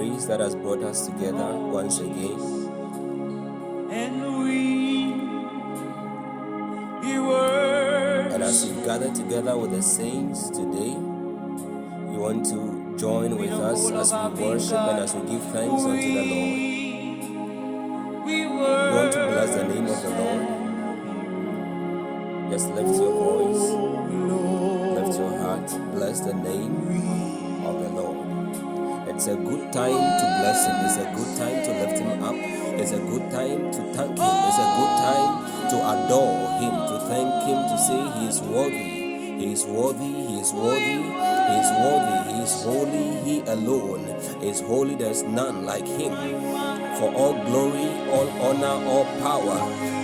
grace that has brought us together once again. And we, And as we gather together with the saints today, you want to join with us as we worship and as we give thanks unto the Lord. Good time to bless Him. It's a good time to lift Him up. It's a good time to thank Him. It's a good time to adore Him, to thank Him, to say He is worthy. He is worthy. He is worthy. He is worthy. He is holy. He alone is holy. There's none like Him. For all glory, all honor, all power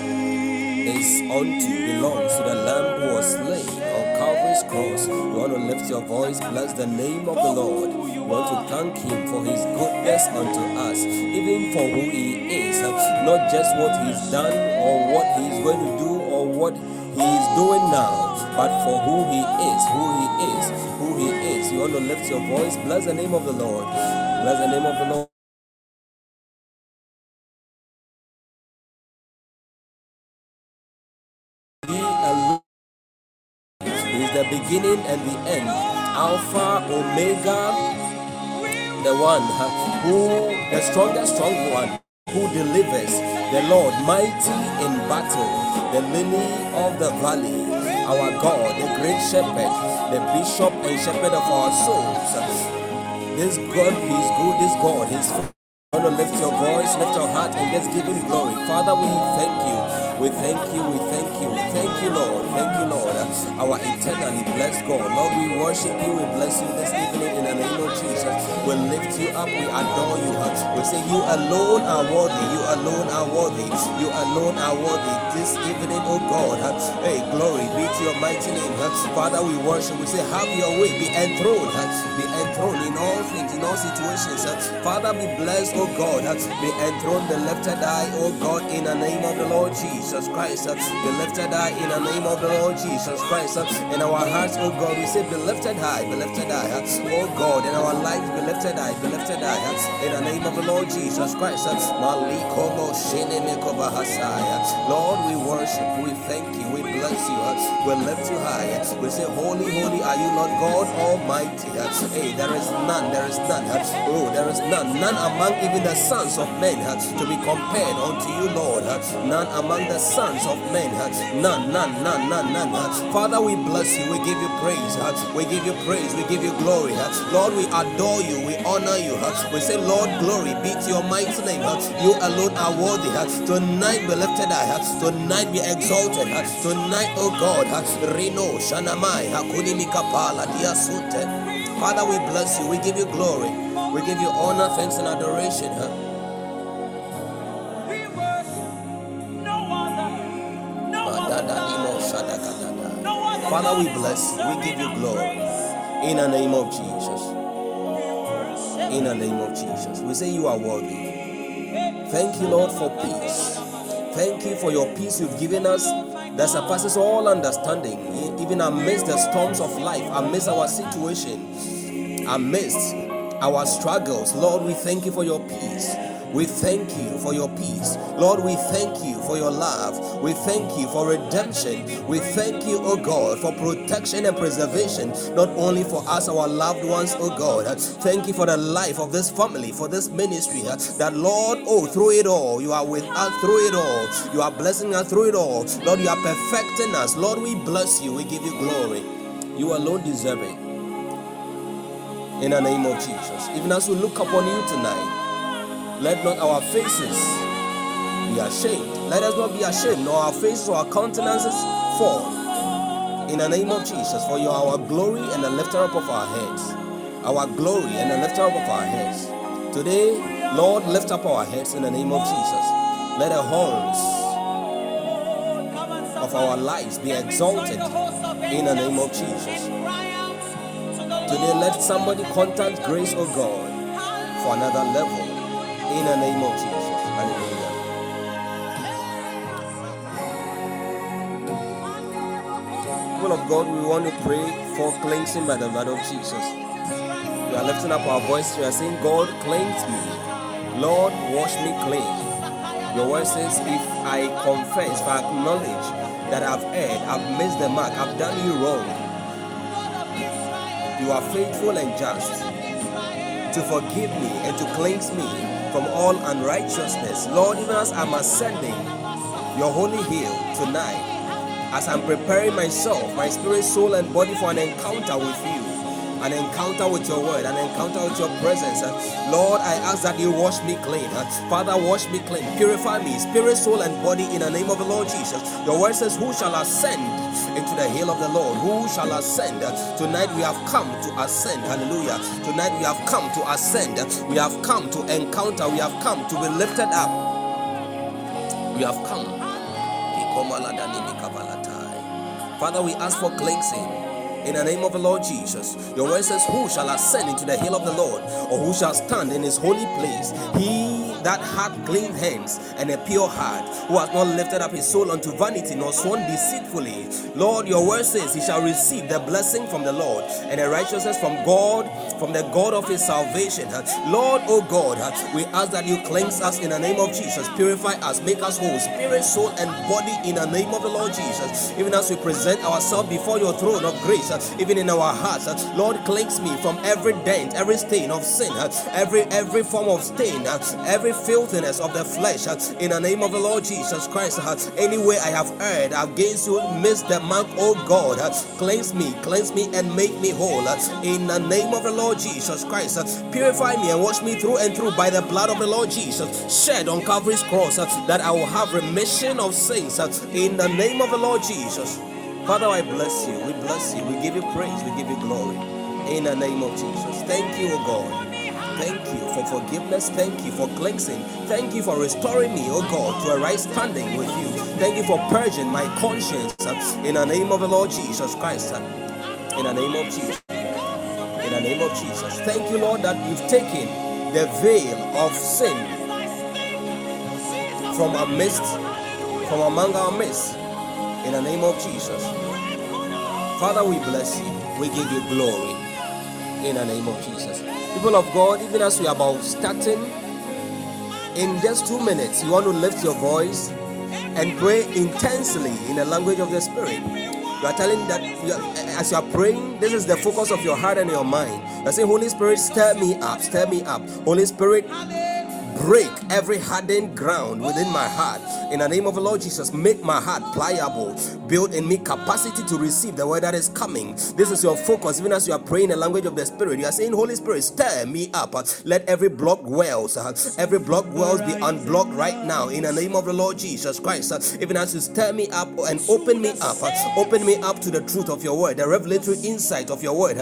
is unto belongs to the Lamb who was slain on Calvary's cross. You want to lift your voice, bless the name of the Lord. Want to thank Him for His goodness unto us, even for who He is, not just what He's done or what He's going to do or what He is doing now, but for who He is, who He is, who He is. You want to lift your voice, bless the name of the Lord, bless the name of the Lord. He is the beginning and the end, Alpha, Omega, the one who, the strongest, strong one, who delivers, the Lord, mighty in battle, the lily of the valley, our God, the great shepherd, the bishop and shepherd of our souls. This God, He's good, this God, He's I want to lift your voice, lift your heart, and just give Him glory. Father, we thank you. We thank you, we thank you, thank you, Lord. Thank you, Lord. Our eternally blessed God. Lord, we worship you, we bless you this evening in the name of Jesus. We lift you up, we adore you. We say, You alone are worthy, you alone are worthy, you alone are worthy. This evening, oh God, hey, glory be to your mighty name. Father, we worship, we say, Have your way, be enthroned, be enthroned in all things, in all situations. Father, be blessed, oh God, be enthroned, be lifted high, oh God, in the name of the Lord Jesus Christ. Be lifted high in the name of the Lord Jesus Christ. In our hearts, oh God, we say, be lifted high, be lifted high. Oh God, in our lives, be lifted high, be lifted high. In the name of the Lord Jesus Christ. Lord, we worship, we thank you, we bless you, we lift you high. We say, Holy, holy are you, Lord God Almighty. Hey, there is none, there is none. Oh, there is none, none among even the sons of men to be compared unto you, Lord. None among the sons of men. None, none, none, none, none. Father, we bless you, we give you praise. We give you praise, we give you glory. Lord, we adore you, we honor you. We say, Lord, glory be to your mighty name. You alone are worthy. Tonight be lifted high. Tonight be exalted. Tonight, oh God, Rino, Shanamai, Hakuni Mikapala, Diasute. Father, we bless you, we give you glory. We give you honor, thanks, and adoration. Father, we bless. We give you glory. In the name of Jesus. In the name of Jesus. We say you are worthy. Thank you, Lord, for peace. Thank you for your peace you've given us that surpasses all understanding, even amidst the storms of life, amidst our situation, amidst our struggles. Lord, we thank you for your peace. We thank you for your peace. Lord, we thank you for your love. We thank you for redemption. We thank you, O God, for protection and preservation, not only for us, our loved ones, O God. Thank you for the life of this family, for this ministry. That, Lord, oh, through it all, you are with us through it all. You are blessing us through it all. Lord, you are perfecting us. Lord, we bless you. We give you glory. You alone deserve it. In the name of Jesus. Even as we look upon you tonight, let not our faces be ashamed. Let us not be ashamed, nor our faces or our countenances fall. In the name of Jesus, for you are our glory and the lifter up of our heads. Our glory and the lifter up of our heads. Today, Lord, lift up our heads in the name of Jesus. Let the horns of our lives be exalted in the name of Jesus. Today, let somebody contact grace, O God, for another level in the name of Jesus. Hallelujah. People of God, we want to pray for cleansing by the blood of Jesus. We are lifting up our voice. We are saying, God, cleanse me. Lord, wash me clean. Your word says, if I confess, if I acknowledge that I've erred, I've missed the mark, I've done you wrong, you are faithful and just to forgive me and to cleanse me from all unrighteousness. Lord, even as I'm ascending your holy hill tonight, as I'm preparing myself, my spirit, soul, and body for an encounter with you, an encounter with your word, an encounter with your presence. Lord, I ask that you wash me clean. Father, wash me clean. Purify me, spirit, soul, and body in the name of the Lord Jesus. Your word says, Who shall ascend into the hill of the Lord? Who shall ascend? Tonight we have come to ascend. Hallelujah. Tonight we have come to ascend. We have come to encounter. We have come to be lifted up. We have come. Father, we ask for cleansing. In the name of the Lord Jesus, your word says, Who shall ascend into the hill of the Lord, or who shall stand in his holy place? He that hath clean hands and a pure heart, who has not lifted up his soul unto vanity, nor sworn deceitfully. Lord, your word says, He shall receive the blessing from the Lord and the righteousness from God, from the God of his salvation. Lord, oh God, we ask that you cleanse us in the name of Jesus, purify us, make us whole, spirit, soul, and body in the name of the Lord Jesus. Even as we present ourselves before your throne of grace, even in our hearts, Lord, cleanse me from every dent, every stain of sin, every every form of stain, every filthiness of the flesh. Uh, in the name of the Lord Jesus Christ, uh, any way I have erred against you, missed the mark, oh God, uh, cleanse me, cleanse me, and make me whole. In the name of the Lord Jesus Christ, purify me and wash me through and through by the blood of the Lord Jesus, shed on Calvary's cross, that I will have remission of sins. In the name of the Lord Jesus. Father, I bless you. We bless you. We give you praise. We give you glory. In the name of Jesus. Thank you, O God. Thank you for forgiveness. Thank you for cleansing. Thank you for restoring me, oh God, to a right standing with you. Thank you for purging my conscience uh, in the name of the Lord Jesus Christ. uh, In the name of Jesus. In the name of Jesus. Thank you, Lord, that you've taken the veil of sin from our midst, from among our midst. In the name of Jesus. Father, we bless you. We give you glory in the name of Jesus. People of God, even as we are about starting, in just two minutes, you want to lift your voice and pray intensely in the language of the Spirit. You are telling that you are, as you are praying, this is the focus of your heart and your mind. You are saying, Holy Spirit, stir me up, stir me up. Holy Spirit, break every hardened ground within my heart. In the name of the Lord Jesus, make my heart pliable. Build in me capacity to receive the word that is coming. This is your focus. Even as you are praying the language of the Spirit, you are saying, Holy Spirit, stir me up. Let every block wells, every block wells be unblocked right now. In the name of the Lord Jesus Christ, even as you stir me up and open me up, open me up to the truth of your word, the revelatory insight of your word.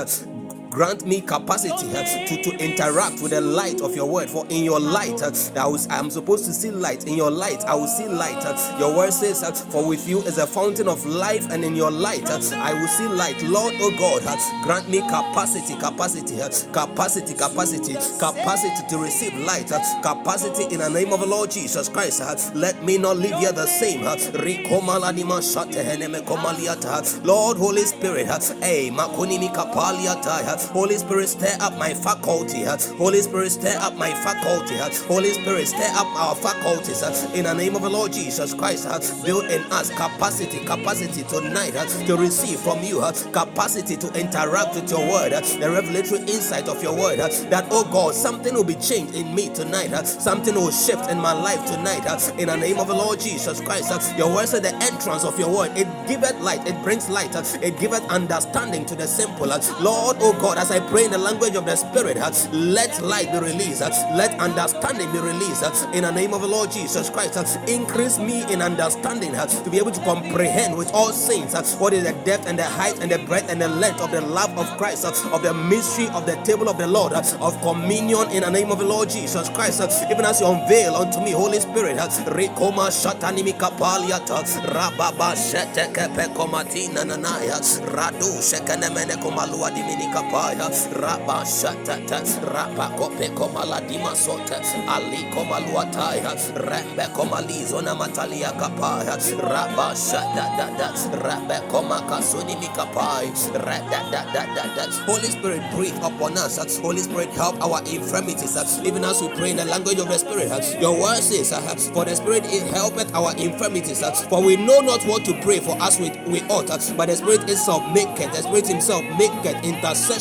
Grant me capacity uh, to, to interact with the light of your word. For in your light, uh, I I'm supposed to see light. In your light, I will see light. Uh, your word says, uh, For with you is a fountain of life, and in your light, uh, I will see light. Lord, oh God, uh, grant me capacity, capacity, capacity, capacity, capacity to receive light, capacity in the name of the Lord Jesus Christ. Let me not live here the same. Lord, Holy Spirit, eh, hey, makunimi kapaliata, Holy Spirit, stir up my faculty. Holy Spirit, stir up my faculty. Holy Spirit, stir up our faculties in the name of the Lord Jesus Christ. Build in us capacity, capacity tonight to receive from you, capacity to interact with your word, the revelatory insight of your word. That, oh God, something will be changed in me tonight, something will shift in my life tonight in the name of the Lord Jesus Christ. Your word said the entrance of your word, it giveth light, it brings light, it giveth understanding to the simple. Lord, oh God, as I pray in the language of the Spirit, uh, let light be released, uh, let understanding be released uh, in the name of the Lord Jesus Christ. Uh, increase me in understanding uh, to be able to comprehend with all saints uh, what is the depth and the height and the breadth and the length of the love of Christ, of the mystery of the table of the Lord, of communion in the name of the Lord Jesus Christ. Even as you unveil unto me, Holy Spirit, Rikoma Kapaya, Rabba Shatata, Rabba Kope Komala Dimasota, Ali Komaluataya, Rembe Komalizo Namatalia Kapaya, Rabba Shatata, Rabbe Komakasuni Mikapai, Radadadadada. Holy Spirit, breathe upon us. Holy Spirit, help our infirmities, even as we pray in the language of the Spirit. Your word says, For the Spirit it helpeth our infirmities, for we know not what to pray for us we, we ought, but the Spirit itself maketh, the Spirit Himself maketh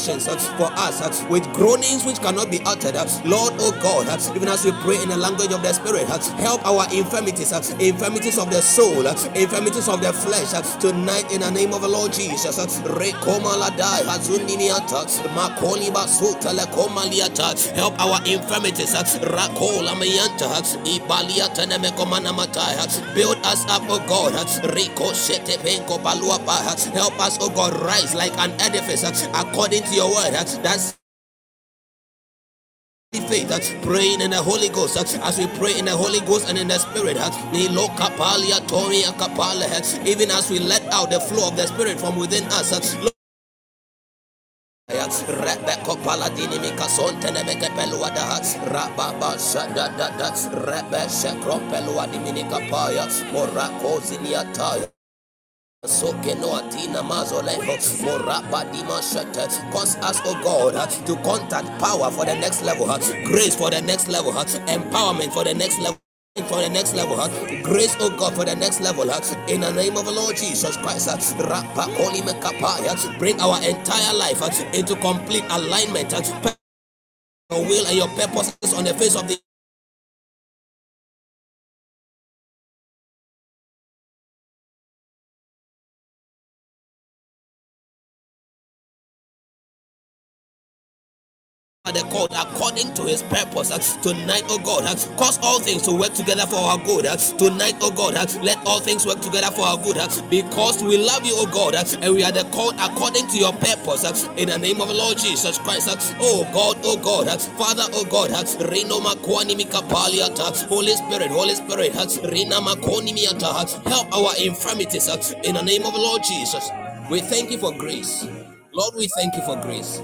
intercessions for us with groanings which cannot be uttered. Lord, oh God, even as we pray in the language of the Spirit, help our infirmities, infirmities of the soul, infirmities of the flesh, tonight in the name of the Lord Jesus. Help our infirmities. Build us up, oh God. Help us, oh God, rise like an edifice according to your word. That's faith, uh, praying in the Holy Ghost, uh, as we pray in the Holy Ghost and in the Spirit, uh, even as we let out the flow of the Spirit from within us. uh, Rebecca Paladini Mikasonte Nebeke Peluada Rababa Shadada Rebe Shekro Peluadi Minikapaya Morako Ziniataya Soke no atina mazoleho morapa dimashete cause us oh God to contact power for the next level grace for the next level empowerment for the next level for the next level, huh? grace, oh God, for the next level, huh? in the name of the Lord Jesus Christ, huh? Bring our entire life huh? into complete alignment, huh? your will and your purposes on the face of the the code according to his purpose uh, tonight oh god uh, cause all things to work together for our good. Uh, tonight oh god uh, let all things work together for our good uh, because we love you oh god uh, and we are the called according to your purpose in the name of the lord jesus christ oh god oh god father oh god reno makwani mikapaliata holy spirit holy spirit rena makoni help our infirmities in the name of the lord jesus. We thank you for grace. Lord we thank you for grace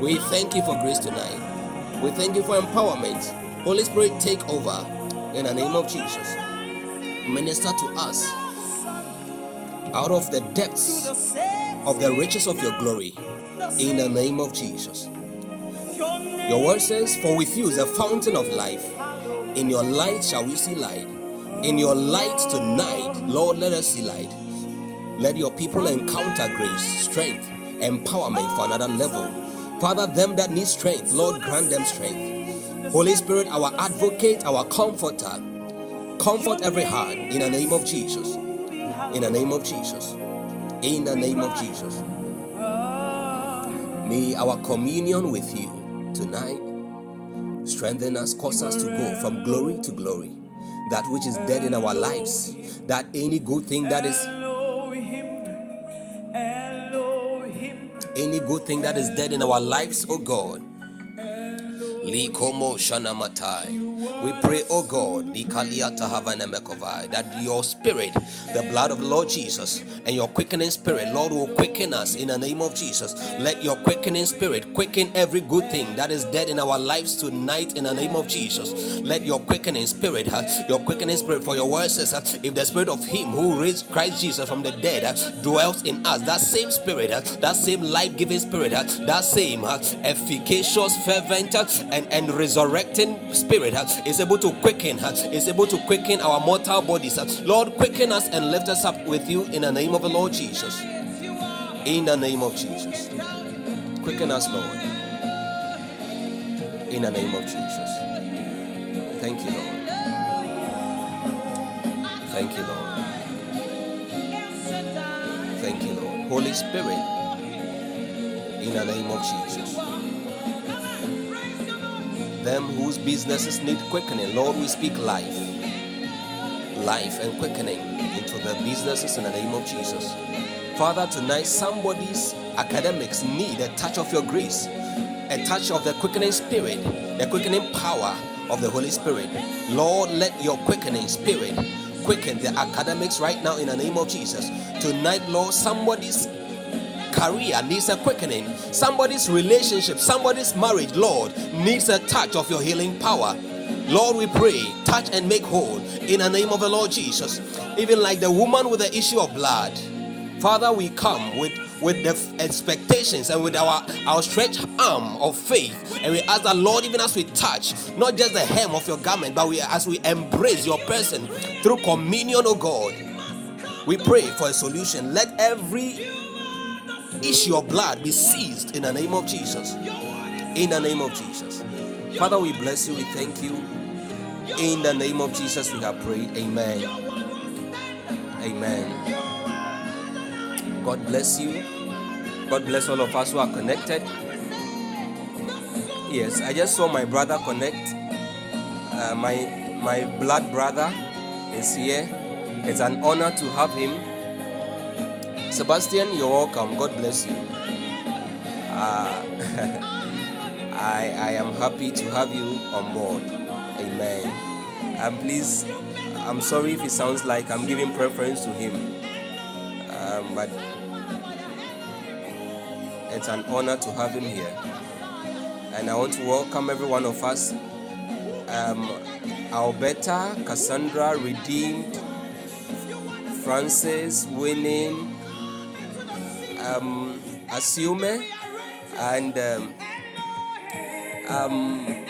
we thank you for grace tonight. We thank you for empowerment. Holy Spirit, take over in the name of Jesus. Minister to us out of the depths of the riches of your glory in the name of Jesus. Your word says, For with you is a fountain of life. In your light shall we see light. In your light tonight, Lord, let us see light. Let your people encounter grace, strength, empowerment for another level. Father, them that need strength, Lord, grant them strength. Holy Spirit, our advocate, our comforter, comfort every heart in the name of Jesus. In the name of Jesus. In the name of Jesus. May our communion with you tonight strengthen us, cause us to go from glory to glory. That which is dead in our lives, that any good thing that is any good thing that is dead in our lives, oh God. Likomo Shanamatai. We pray, oh God, that your spirit, the blood of Lord Jesus, and your quickening spirit, Lord, will quicken us in the name of Jesus. Let your quickening spirit quicken every good thing that is dead in our lives tonight in the name of Jesus. Let your quickening spirit, your quickening spirit, for your word says, if the spirit of him who raised Christ Jesus from the dead dwells in us, that same spirit, that same life giving spirit, that same efficacious, fervent, and, and resurrecting spirit is able to quicken, is able to quicken our mortal bodies. Lord, quicken us and lift us up with you in the name of the Lord Jesus. In the name of Jesus. Quicken us, Lord. In the name of Jesus. Thank you, Lord. Thank you, Lord. Thank you, Lord. Holy Spirit, in the name of Jesus them whose businesses need quickening. Lord, we speak life, life and quickening into their businesses in the name of Jesus. Father, tonight somebody's academics need a touch of your grace, a touch of the quickening spirit, the quickening power of the Holy Spirit. Lord, let your quickening spirit quicken the academics right now in the name of Jesus. Tonight, Lord, somebody's career needs a quickening. Somebody's relationship, somebody's marriage, Lord, needs a touch of your healing power. Lord, we pray, touch and make whole in the name of the Lord Jesus. Even like the woman with the issue of blood. Father, we come with with the expectations and with our our stretched arm of faith and we ask the lord even as we touch not just the hem of your garment but we as we embrace your person through communion oh god we pray for a solution let every issue of blood be seized in the name of Jesus. In the name of Jesus. Father, we bless you. We thank you. In the name of Jesus, we have prayed. Amen. Amen. God bless you. God bless all of us who are connected. Yes, I just saw my brother connect. Uh, my my blood brother is here. It's an honor to have him Sebastian, you're welcome. God bless you. Uh, I, I am happy to have you on board. Amen. And please, I'm sorry if it sounds like I'm giving preference to him, um, but it's an honor to have him here. And I want to welcome every one of us. Um, Alberta, Cassandra, Redeemed, Francis, Winning, um, Assume and um, um,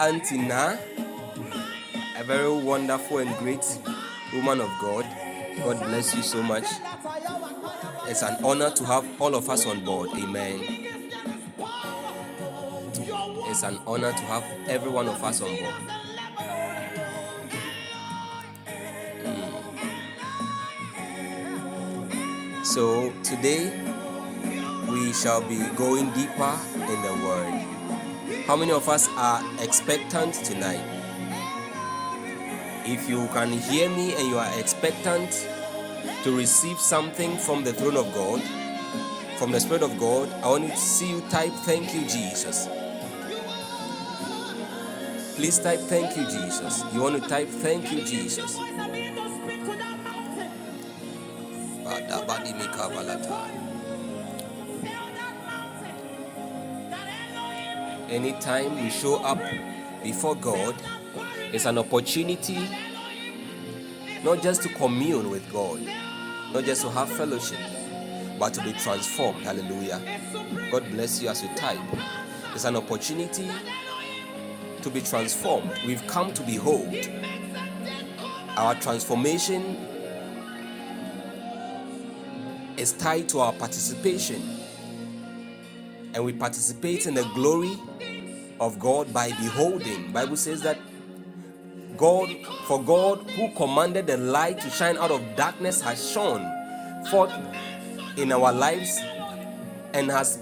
Antina, a very wonderful and great woman of God. God bless you so much. It's an honor to have all of us on board. Amen. It's an honor to have every one of us on board. Mm. So today we shall be going deeper in the Word. How many of us are expectant tonight? If you can hear me and you are expectant to receive something from the throne of God, from the Spirit of God, I want to see you type, Thank you, Jesus. Please type, Thank you, Jesus. You want to type, Thank you, Jesus. Anytime we show up before God, it's an opportunity not just to commune with God, not just to have fellowship, but to be transformed. Hallelujah. God bless you as you type. It's an opportunity to be transformed. We've come to behold our transformation is tied to our participation and we participate in the glory of God by beholding. Bible says that God for God who commanded the light to shine out of darkness has shone forth in our lives and has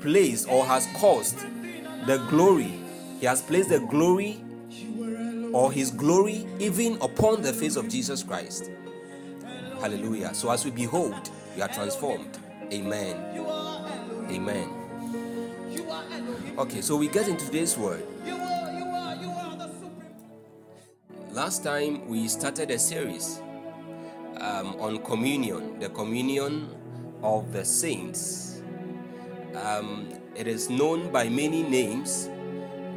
placed or has caused the glory. He has placed the glory or his glory even upon the face of Jesus Christ. Hallelujah. So as we behold, we are transformed. Amen. Amen. Okay, so we get into today's word. Last time we started a series um, on communion, the communion of the saints. Um, it is known by many names,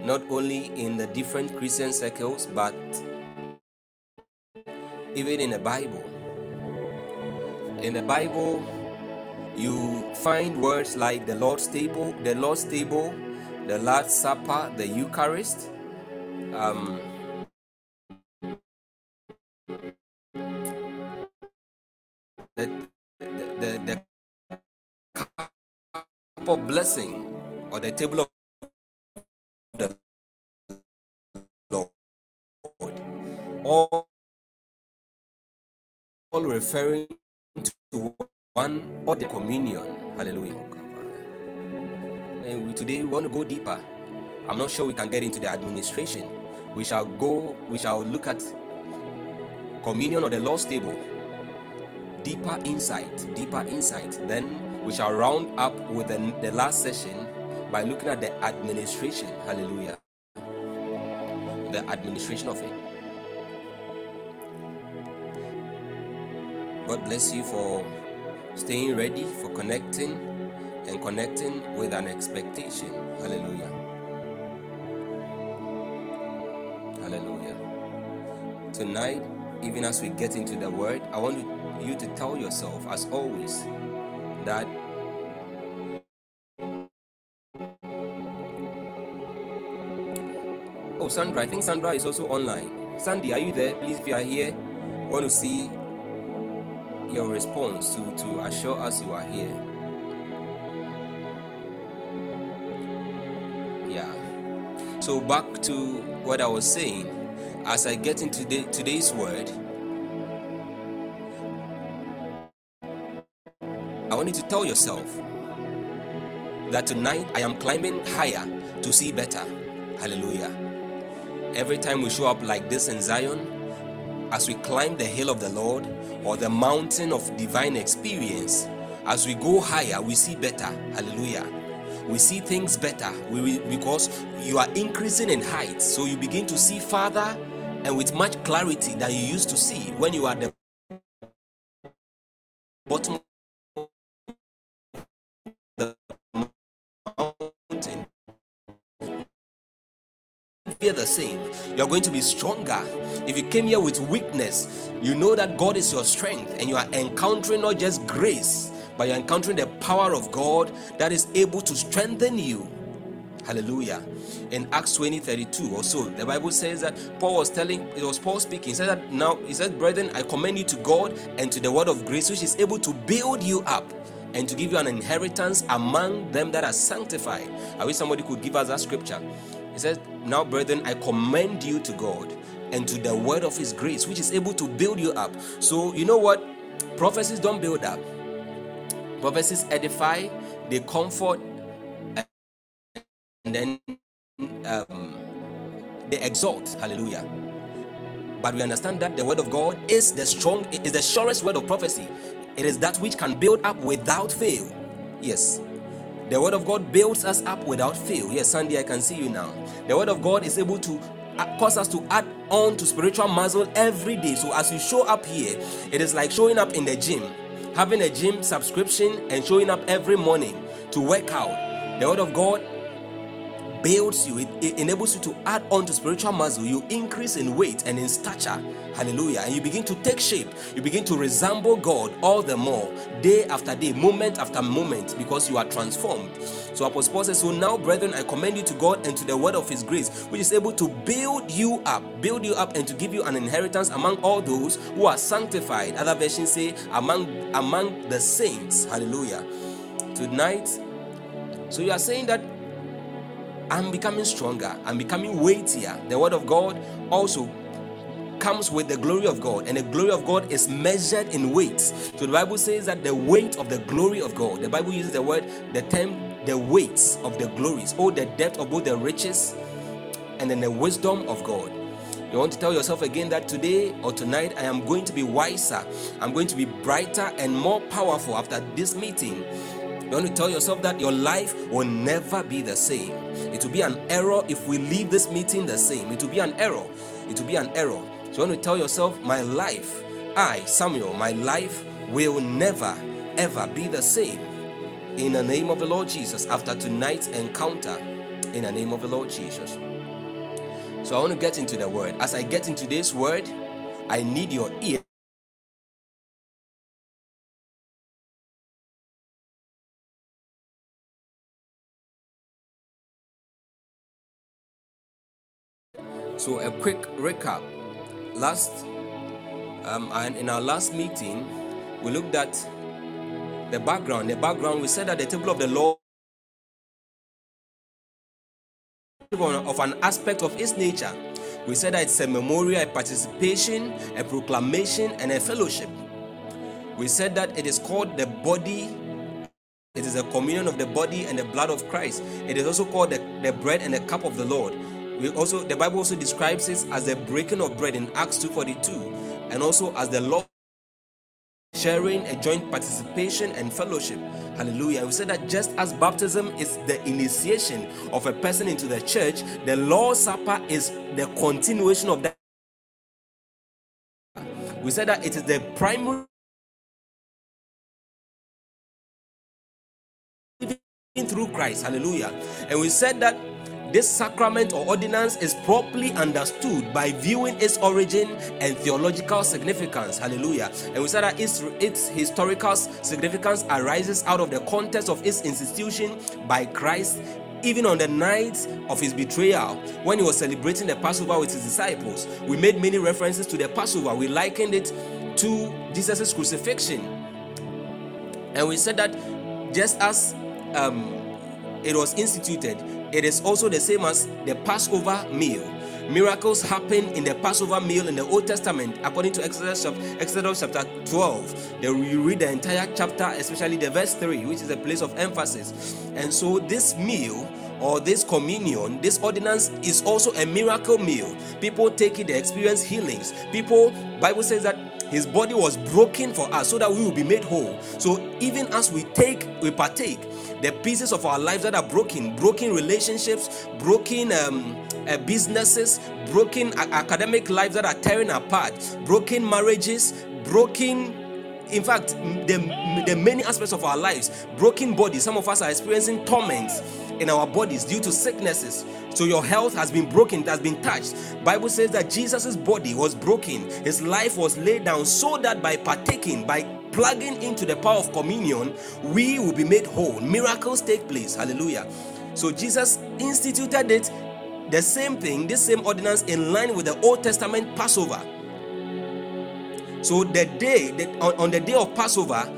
not only in the different Christian circles, but even in the Bible. In the Bible, you find words like the Lord's table, the Lord's table, the Lord's Supper, the Eucharist. Um, the, the, the, cup of blessing or the table of the Lord. All, all referring to one or the communion. Hallelujah. And we, today we want to go deeper. I'm not sure we can get into the administration. We shall go, we shall look at communion or the Lord's table deeper insight, deeper insight. Then we shall round up with the, the last session by looking at the administration. Hallelujah. The administration of it. God bless you for staying ready, for connecting and connecting with an expectation. Hallelujah. Hallelujah. Tonight, even as we get into the word, I want you to tell yourself, as always, that Oh, Sandra, I think Sandra is also online. Sandy, are you there? Please, if you are here, I want to see your response to, to assure us you are here. So, back to what I was saying, as I get into the, today's word, I want you to tell yourself that tonight I am climbing higher to see better. Hallelujah. Every time we show up like this in Zion, as we climb the hill of the Lord or the mountain of divine experience, as we go higher, we see better. Hallelujah. We see things better we, because you are increasing in height. So you begin to see farther and with much clarity that you used to see when you are the bottom the mountain fear the same. You're going to be stronger. If you came here with weakness, you know that God is your strength and you are encountering not just grace, you're encountering the power of God that is able to strengthen you. Hallelujah. In Acts 20 32 or so, the Bible says that Paul was telling, it was Paul speaking. He said that now, he said, Brethren, I commend you to God and to the word of grace, which is able to build you up and to give you an inheritance among them that are sanctified. I wish somebody could give us that scripture. He says, Now, brethren, I commend you to God and to the word of his grace, which is able to build you up. So, you know what? Prophecies don't build up, prophecies edify, they comfort, and then um, they exalt. Hallelujah. But we understand that the word of God is the strong, is the surest word of prophecy. It is that which can build up without fail. Yes. The word of God builds us up without fail. Yes, Sandy, I can see you now. The word of God is able to uh, cause us to add on to spiritual muscle every day. So as you show up here, it is like showing up in the gym, having a gym subscription and showing up every morning to work out. The word of God builds you, it, it enables you to add on to spiritual muscle. You increase in weight and in stature. Hallelujah. And you begin to take shape. You begin to resemble God all the more, day after day, moment after moment, because you are transformed. So Apostle Paul says, So now, brethren, I commend you to God and to the word of his grace, which is able to build you up, build you up, and to give you an inheritance among all those who are sanctified. Other versions say, among among the saints. Hallelujah. Tonight, so you are saying that I'm becoming stronger, I'm becoming weightier. The word of God also comes with the glory of God, and the glory of God is measured in weights. So the Bible says that the weight of the glory of God, the Bible uses the word, the term, the weights of the glories, or the depth of both the riches and then the wisdom of God. You want to tell yourself again that today or tonight I am going to be wiser, I'm going to be brighter and more powerful after this meeting. You want to tell yourself that your life will never be the same. It will be an error if we leave this meeting the same. It will be an error. It will be an error. So you want to tell yourself, my life, I, Samuel, my life will never, ever be the same. In the name of the Lord Jesus, after tonight's encounter, in the name of the Lord Jesus. So I want to get into the word. As I get into this word, I need your ear. So a quick recap. Last um, and in our last meeting, we looked at the background. The background we said that the table of the Lord of an aspect of its nature. We said that it's a memorial, a participation, a proclamation, and a fellowship. We said that it is called the body. It is a communion of the body and the blood of Christ. It is also called the, the bread and the cup of the Lord. We also the Bible also describes it as the breaking of bread in Acts 2:42, and also as the Lord sharing a joint participation and fellowship. Hallelujah. We said that just as baptism is the initiation of a person into the church, the Lord's Supper is the continuation of that. We said that it is the primary through Christ. Hallelujah. And we said that this sacrament or ordinance is properly understood by viewing its origin and theological significance. Hallelujah. And we said that its, its historical significance arises out of the context of its institution by Christ even on the night of his betrayal, when he was celebrating the Passover with his disciples, we made many references to the Passover. We likened it to Jesus' crucifixion. And we said that just as um, it was instituted, it is also the same as the Passover meal. Miracles happen in the Passover meal in the Old Testament, according to Exodus, Exodus chapter 12. Then you read the entire chapter, especially the verse 3, which is a place of emphasis. And so, this meal or this communion, this ordinance is also a miracle meal. People take it, they experience healings. People, Bible says that his body was broken for us so that we will be made whole. So even as we take, we partake, the pieces of our lives that are broken, broken relationships, broken um, uh, businesses, broken academic lives that are tearing apart, broken marriages, broken in fact the, the many aspects of our lives broken bodies. Some of us are experiencing torments in our bodies due to sicknesses. So your health has been broken it has been touched. Bible says that jesus' body was broken. His life was laid down so that by partaking by plugging into the power of communion we will be made whole miracles take place hallelujah so jesus instituted it the same thing this same ordinance in line with the old testament passover so the day that on, on the day of Passover,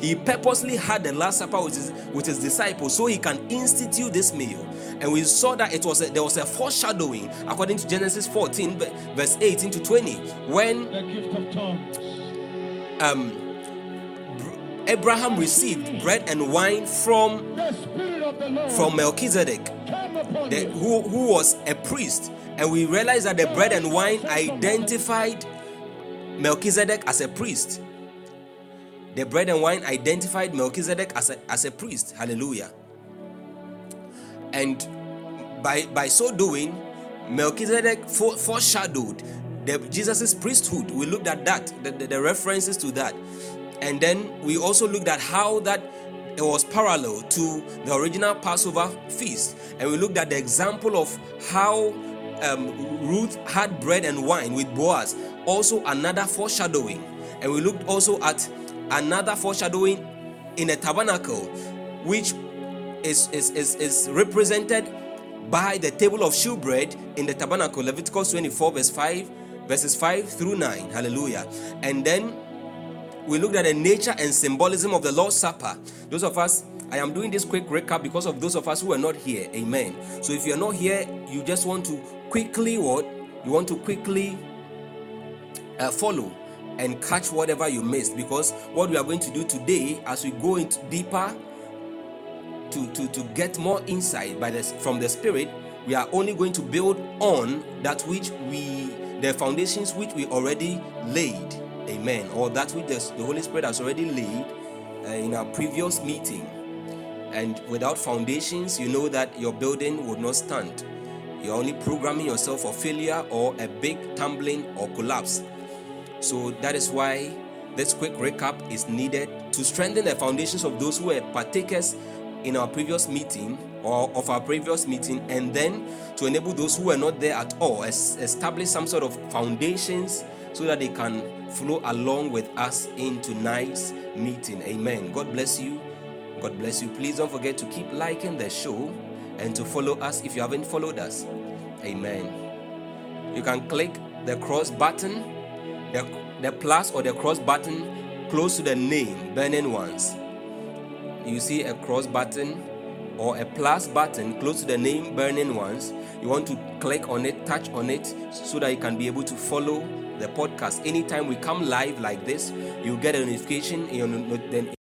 he purposely had the Last Supper with his, with his disciples so he can institute this meal. And we saw that it was a, there was a foreshadowing according to Genesis 14, verse 18 to 20, when the gift of tongues. um, Abraham received bread and wine from from Melchizedek, the, who, who was a priest. And we realize that the bread and wine identified Melchizedek as a priest. The bread and wine identified Melchizedek as a, as a priest. Hallelujah. And by, by so doing, Melchizedek foreshadowed Jesus' priesthood. We looked at that, the, the, the references to that. And then we also looked at how that it was parallel to the original Passover feast. And we looked at the example of how um, Ruth had bread and wine with Boaz, also another foreshadowing. And we looked also at another foreshadowing in a tabernacle, which is, is, is, is represented by the table of shewbread in the tabernacle, Leviticus 24, verse 5, verses 5 through 9. Hallelujah. And then we looked at the nature and symbolism of the Lord's Supper. Those of us, I am doing this quick recap because of those of us who are not here. Amen. So if you're not here, you just want to quickly what? You want to quickly uh, follow and catch whatever you missed because what we are going to do today as we go into deeper to, to, to get more insight by this from the spirit we are only going to build on that which we the foundations which we already laid amen. Or that which the, the holy spirit has already laid uh, in our previous meeting. And without foundations you know that your building would not stand. You're only programming yourself for failure or a big tumbling or collapse. So that is why this quick recap is needed to strengthen the foundations of those who were partakers in our previous meeting or of our previous meeting and then to enable those who were not there at all establish some sort of foundations so that they can flow along with us in tonight's meeting. Amen. God bless you. God bless you. Please don't forget to keep liking the show and to follow us if you haven't followed us. Amen. You can click the cross button the, the plus or the cross button close to the name burning ones. You see a cross button or a plus button close to the name burning ones. You want to click on it touch on it so that you can be able to follow the podcast. Anytime we come live like this you get a notification in your no- then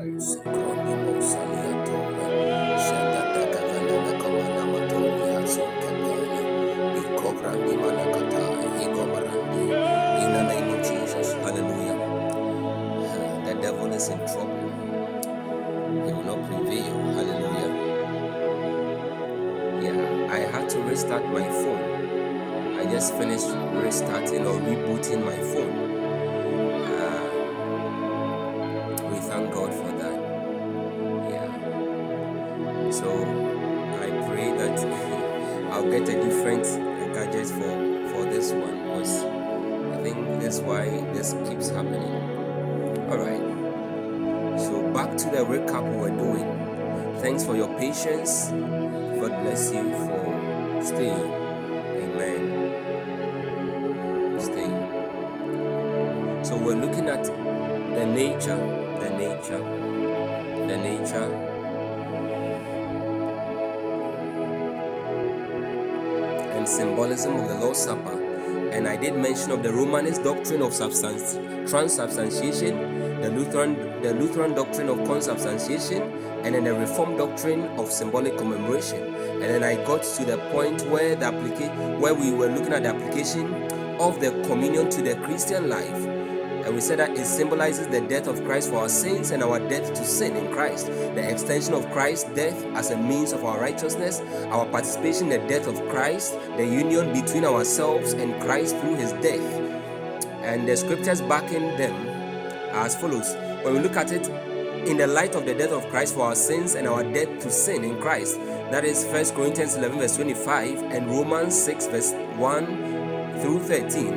In the name of Jesus, hallelujah. The devil is in trouble. He will not prevail. Hallelujah. Yeah, I had to restart my phone. I just finished restarting or rebooting my phone. To recap we were doing. Thanks for your patience. God bless you for staying. Amen. Staying. So we're looking at the nature, the nature, the nature and symbolism of the Lord's Supper. And I did mention of the Romanist doctrine of substance, transubstantiation, the Lutheran, the Lutheran doctrine of consubstantiation, and then the Reformed doctrine of symbolic commemoration. And then I got to the point where the applica- where we were looking at the application of the communion to the Christian life. And we said that it symbolizes the death of Christ for our sins and our death to sin in Christ. The extension of Christ's death as a means of our righteousness, our participation in the death of Christ, the union between ourselves and Christ through his death. And the scriptures backing them as follows. When we look at it in the light of the death of Christ for our sins and our death to sin in Christ, that is 1 Corinthians 11, verse 25, and Romans 6, verse 1 through 13.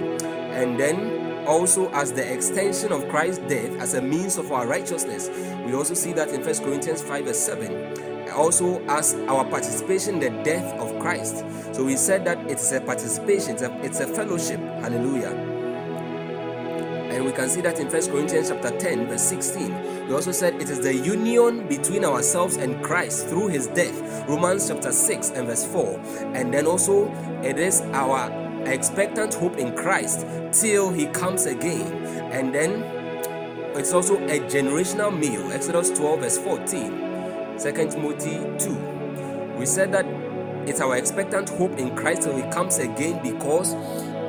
And then also as the extension of Christ's death as a means of our righteousness. We also see that in 1 Corinthians 5 verse 7. Also as our participation in the death of Christ. So we said that it's a participation, it's a, it's a fellowship. Hallelujah. And we can see that in 1 Corinthians chapter 10, verse 16. We also said it is the union between ourselves and Christ through his death. Romans chapter 6 and verse 4. And then also it is our expectant hope in Christ till he comes again. And then it's also a generational meal. Exodus 12, verse 14. 2 Timothy 2. We said that it's our expectant hope in Christ till he comes again because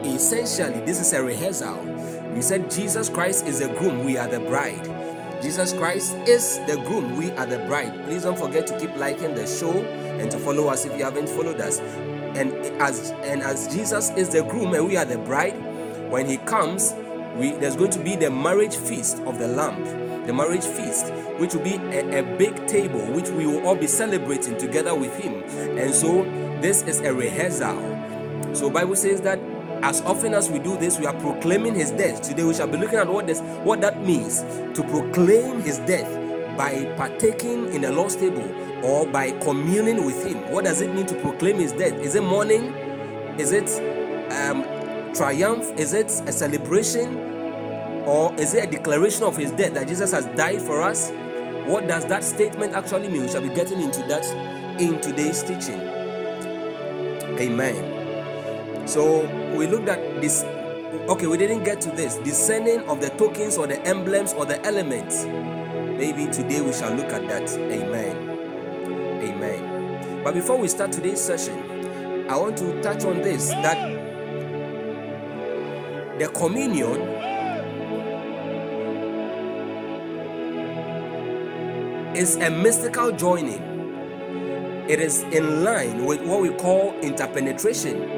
essentially this is a rehearsal. We said Jesus Christ is the groom, we are the bride. Jesus Christ is the groom, we are the bride. Please don't forget to keep liking the show and to follow us if you haven't followed us and as and as Jesus is the groom and we are the bride, when he comes, we there's going to be the marriage feast of the Lamb, the marriage feast, which will be a, a big table which we will all be celebrating together with him. And so this is a rehearsal. So Bible says that as often as we do this, we are proclaiming his death. Today we shall be looking at what this what that means to proclaim his death by partaking in the Lord's table or by communing with Him. What does it mean to proclaim His death? Is it mourning? Is it um, triumph? Is it a celebration? Or is it a declaration of His death that Jesus has died for us? What does that statement actually mean? We shall be getting into that in today's teaching. Amen. So we looked at this. Okay, we didn't get to this descending of the tokens or the emblems or the elements. Maybe today we shall look at that. Amen. Amen. But before we start today's session, I want to touch on this that the communion is a mystical joining. It is in line with what we call interpenetration.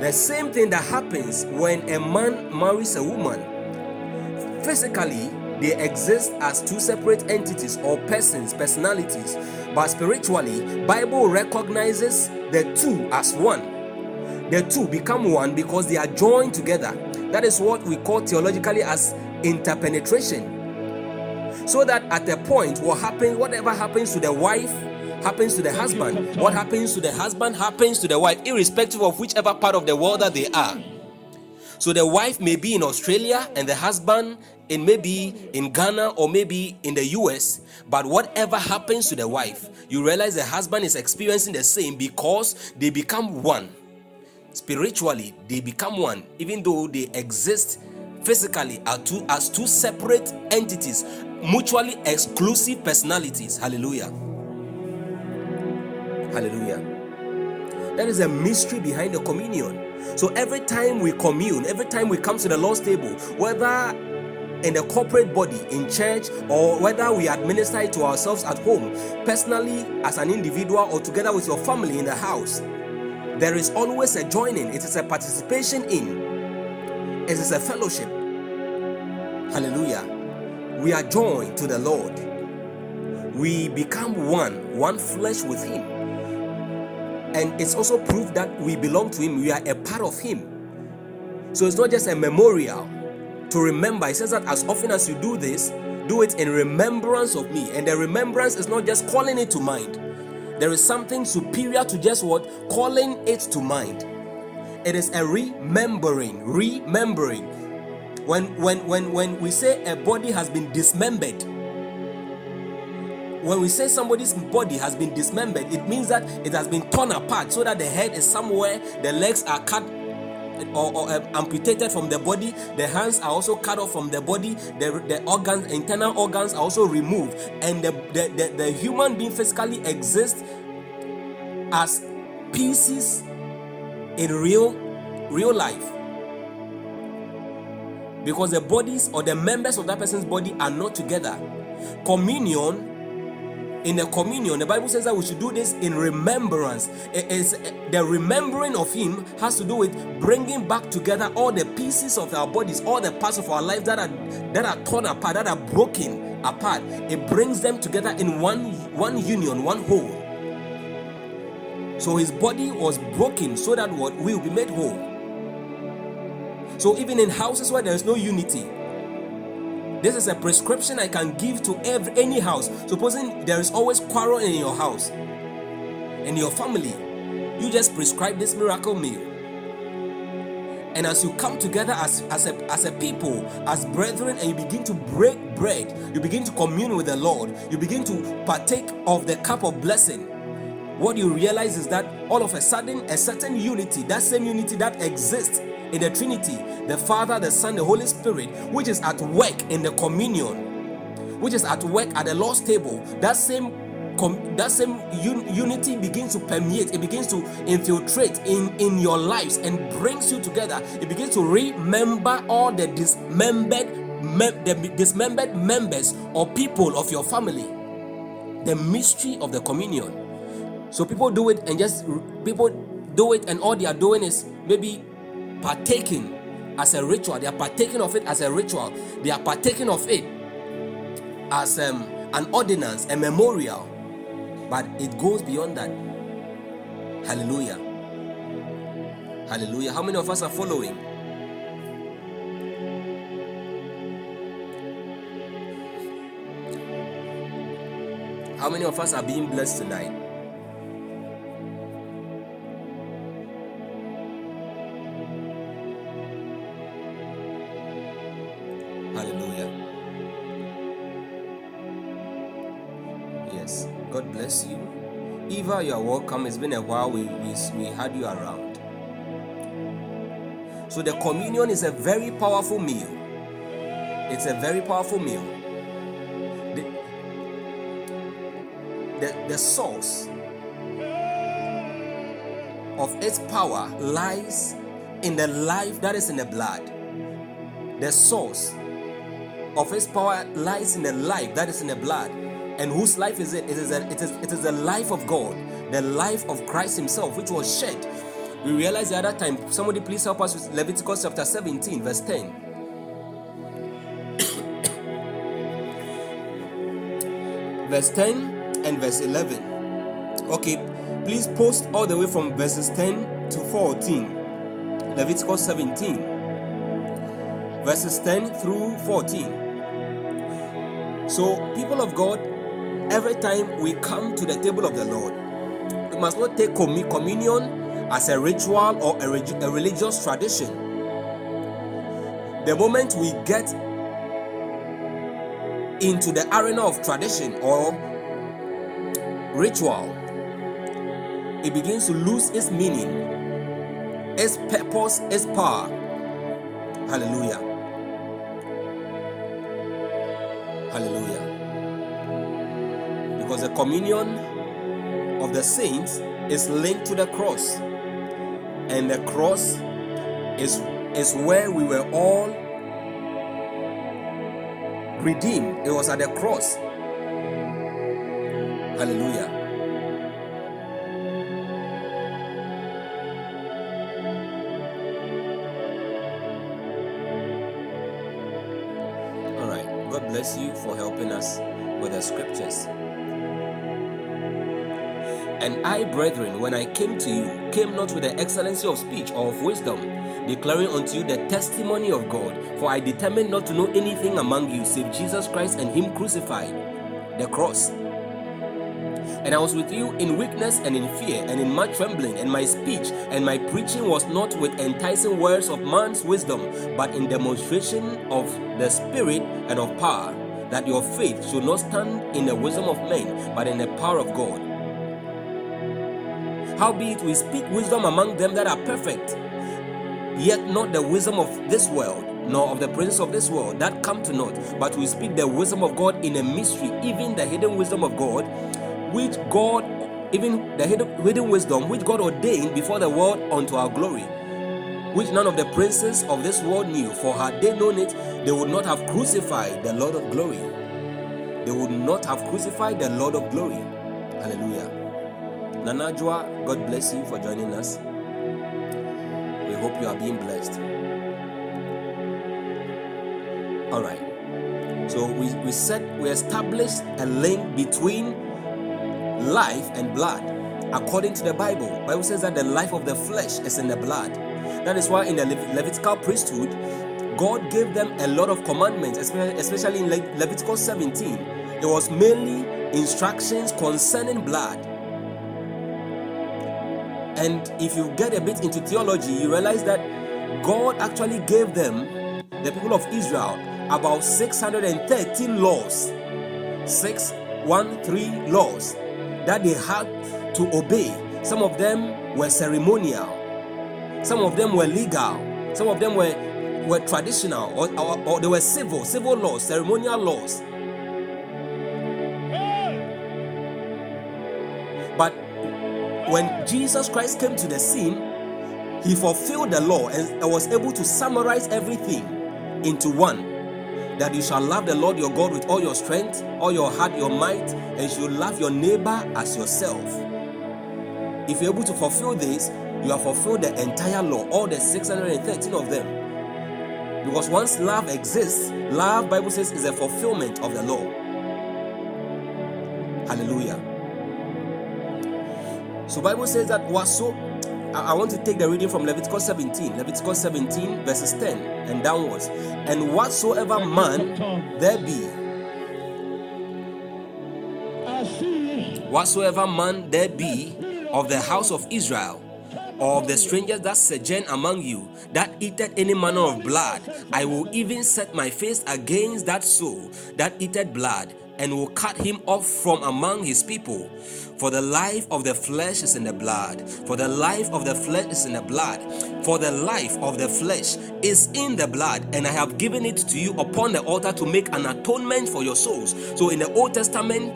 The same thing that happens when a man marries a woman. Physically, they exist as two separate entities or persons, personalities, but spiritually, Bible recognizes the two as one. The two become one because they are joined together. That is what we call theologically as interpenetration. So that at a point, what happens, whatever happens to the wife happens to the husband. What happens to the husband happens to the wife, irrespective of whichever part of the world that they are. So the wife may be in Australia and the husband in maybe in Ghana or maybe in the US, but whatever happens to the wife, you realize the husband is experiencing the same because they become one. Spiritually, they become one, even though they exist physically as two, as two separate entities mutually exclusive personalities. Hallelujah. Hallelujah. That is a mystery behind the communion. So every time we commune, every time we come to the Lord's table, whether in the corporate body, in church, or whether we administer it to ourselves at home, personally, as an individual, or together with your family in the house, there is always a joining. It is a participation in. It is a fellowship. Hallelujah. We are joined to the Lord. We become one, one flesh with Him. And it's also proof that we belong to Him. We are a part of Him. So it's not just a memorial to remember. It says that as often as you do this, do it in remembrance of me. And the remembrance is not just calling it to mind. There is something superior to just what? Calling it to mind. It is a remembering, remembering. When when when when we say a body has been dismembered, when we say somebody's body has been dismembered, it means that it has been torn apart so that the head is somewhere, the legs are cut or, or uh, amputated from the body, the hands are also cut off from the body, the, the organs, internal organs are also removed, and the, the, the, the human being physically exists as pieces in real real life. Because the bodies or the members of that person's body are not together. Communion in the communion the bible says that we should do this in remembrance. It is eh, the remembering of him has to do with bringing back together all the pieces of our bodies all the parts of our life that are that are torn apart that are broken apart. It brings them together in one one union one whole. So his body was broken so that what? We will be made whole. So even in houses where there is no unity this is a prescription I can give to every any house. Supposing there is always quarrel in your house, in your family, you just prescribe this miracle meal. And as you come together as, as, a, as a people, as brethren, and you begin to break bread, you begin to commune with the Lord, you begin to partake of the cup of blessing. What you realize is that all of a sudden, a certain unity, that same unity that exists in the Trinity, the Father, the Son, the Holy Spirit, which is at work in the communion, which is at work at the Lord's table, that same com- that same un- unity begins to permeate, it begins to infiltrate in, in your lives and brings you together. It begins to remember all the dismembered mem- the dismembered members or people of your family. The mystery of the communion. So people do it and just people do it and all they are doing is maybe partaking as a ritual. They are partaking of it as a ritual. They are partaking of it as um, an ordinance, a memorial. But it goes beyond that. Hallelujah. Hallelujah. How many of us are following? How many of us are being blessed tonight? You are welcome. It's been a while we, we, we had you around. So the communion is a very powerful meal. It's a very powerful meal. The, the, the source of its power lies in the life that is in the blood. The source of its power lies in the life that is in the blood. And whose life is it? It is, a, it, is, it is the life of God, the life of Christ Himself, which was shed. We realized the other time, somebody please help us with Leviticus chapter 17, verse 10. verse 10 and verse 11. Okay, please post all the way from verses 10 to 14. Leviticus 17, verses 10 through 14. So, people of God, every time we come to the table of the Lord, we must not take communion as a ritual or a, a religious tradition. The moment we get into the arena of tradition or ritual, it begins to lose its meaning, its purpose, its power. Hallelujah. Hallelujah. Because the communion of the saints is linked to the cross. And the cross is, is where we were all redeemed. It was at the cross. Hallelujah. All right. God bless you for helping us And I, brethren, when I came to you, came not with the excellency of speech or of wisdom, declaring unto you the testimony of God. For I determined not to know anything among you save Jesus Christ and Him crucified, the cross. And I was with you in weakness and in fear and in much trembling, and my speech and my preaching was not with enticing words of man's wisdom, but in demonstration of the Spirit and of power, that your faith should not stand in the wisdom of men, but in the power of God. Howbeit we speak wisdom among them that are perfect, yet not the wisdom of this world, nor of the prince of this world that come to naught, but we speak the wisdom of God in a mystery, even the hidden wisdom of God, which God, even the hidden, hidden wisdom which God ordained before the world unto our glory, which none of the princes of this world knew, for had they known it, they would not have crucified the Lord of glory. They would not have crucified the Lord of glory. Hallelujah. Nanajua, God bless you for joining us. We hope you are being blessed. All right. So we, we said we established a link between life and blood. According to the Bible, Bible says that the life of the flesh is in the blood. That is why in the Lev- Levitical priesthood, God gave them a lot of commandments, especially in Le- Leviticus 17. It was mainly instructions concerning blood. And if you get a bit into theology, you realize that God actually gave them, the people of Israel, about 613 laws. 613 laws that they had to obey. Some of them were ceremonial, some of them were legal, some of them were, were traditional, or, or, or they were civil, civil laws, ceremonial laws. When Jesus Christ came to the scene, he fulfilled the law and was able to summarize everything into one. That you shall love the Lord your God with all your strength, all your heart, your might, and you shall love your neighbor as yourself. If you're able to fulfill this, you have fulfilled the entire law, all the 613 of them. Because once love exists, love, Bible says, is a fulfillment of the law. Hallelujah. So Bible says that whatso I I want to take the reading from Leviticus 17, Leviticus 17, verses 10 and downwards. And whatsoever man there be, whatsoever man there be of the house of Israel, or of the strangers that sojourn among you, that eateth any manner of blood, I will even set my face against that soul that eateth blood, and will cut him off from among his people. For the life of the flesh is in the blood, for the life of the flesh is in the blood, for the life of the flesh is in the blood, and I have given it to you upon the altar to make an atonement for your souls. So in the Old Testament,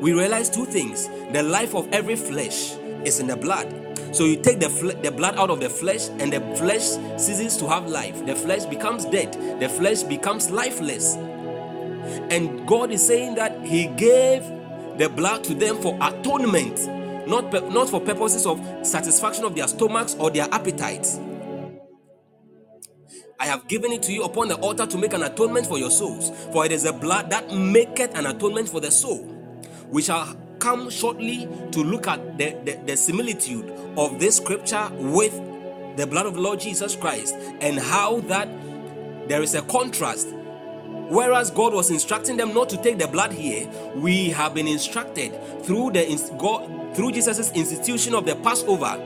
we realize two things. The life of every flesh is in the blood. So you take the, fle- the blood out of the flesh and the flesh ceases to have life. The flesh becomes dead. The flesh becomes lifeless and god is saying that he gave the blood to them for atonement not, not for purposes of satisfaction of their stomachs or their appetites I have given it to you upon the altar to make an atonement for your souls, for it is the blood that maketh an atonement for the soul. We shall come shortly to look at the, the, the similitude of this scripture with the blood of Lord Jesus Christ and how that there is a contrast. Whereas God was instructing them not to take the blood here, we have been instructed through the God, through Jesus' institution of the Passover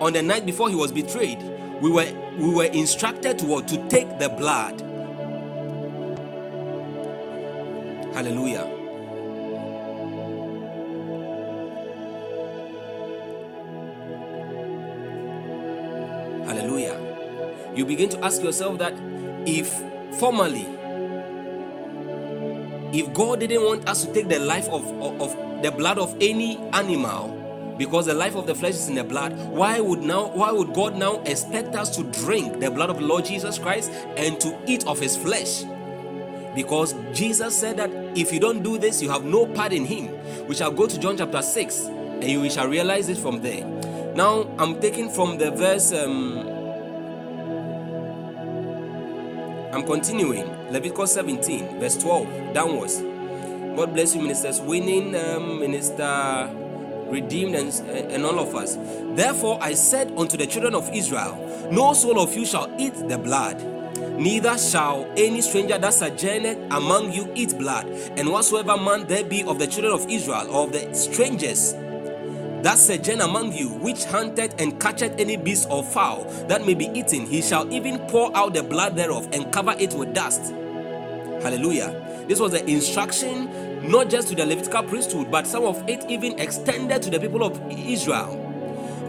on the night before he was betrayed. We were we were instructed to to take the blood. Hallelujah. Hallelujah. You begin to ask yourself that if formerly if God didn't want us to take the life of, of, of the blood of any animal, because the life of the flesh is in the blood, why would now why would God now expect us to drink the blood of the Lord Jesus Christ and to eat of his flesh? Because Jesus said that if you don't do this, you have no part in him. We shall go to John chapter 6 and we shall realize it from there. Now I'm taking from the verse um, I'm continuing. Leviticus 17, verse 12, downwards. God bless you, ministers. Winning, um, minister, redeemed, and, and all of us. Therefore, I said unto the children of Israel, No soul of you shall eat the blood, neither shall any stranger that sojourneth among you eat blood. And whatsoever man there be of the children of Israel or of the strangers that sojourn among you, which hunteth and catcheth any beast or fowl that may be eaten, he shall even pour out the blood thereof and cover it with dust. Hallelujah. This was the instruction not just to the Levitical priesthood, but some of it even extended to the people of Israel.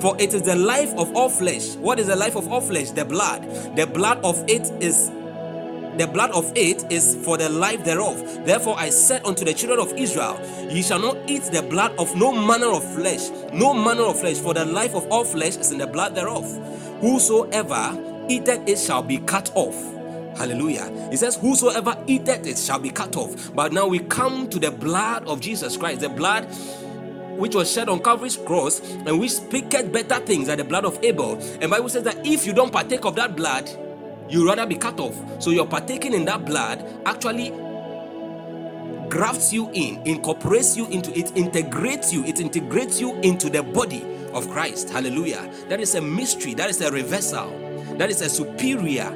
For it is the life of all flesh. What is the life of all flesh? The blood. The blood of it is the blood of it is for the life thereof. Therefore, I said unto the children of Israel, Ye shall not eat the blood of no manner of flesh, no manner of flesh, for the life of all flesh is in the blood thereof. Whosoever eateth it shall be cut off. Hallelujah. He says, Whosoever eateth it shall be cut off. But now we come to the blood of Jesus Christ, the blood which was shed on Calvary's cross, and which speaketh better things than the blood of Abel. And Bible says that if you don't partake of that blood, you rather be cut off. So you're partaking in that blood actually grafts you in, incorporates you into it, integrates you, it integrates you into the body of Christ. Hallelujah. That is a mystery, that is a reversal, that is a superior,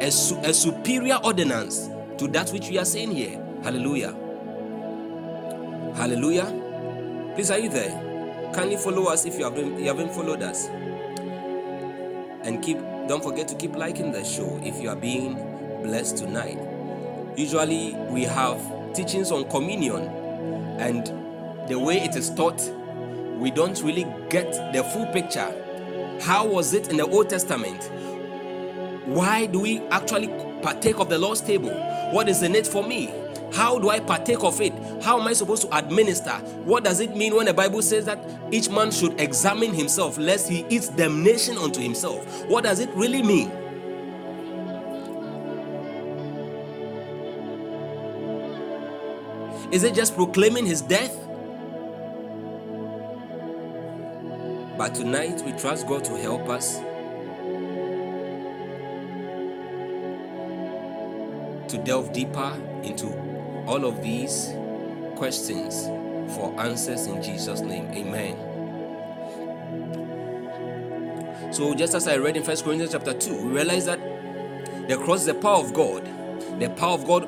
a, su- a superior ordinance to that which we are saying here. Hallelujah. Hallelujah. Please, are you there? Kindly follow us if you haven't, you haven't followed us. And keep don't forget to keep liking the show if you are being blessed tonight. Usually, we have teachings on communion, and the way it is taught, we don't really get the full picture. How was it in the Old Testament? Why do we actually partake of the Lord's table? What is in it for me? How do I partake of it? How am I supposed to administer? What does it mean when the Bible says that each man should examine himself lest he eats damnation unto himself? What does it really mean? Is it just proclaiming his death? But tonight we trust God to help us to delve deeper into all of these questions for answers in Jesus' name. Amen. So, just as I read in First Corinthians chapter 2, we realize that the cross is the power of God, the power of God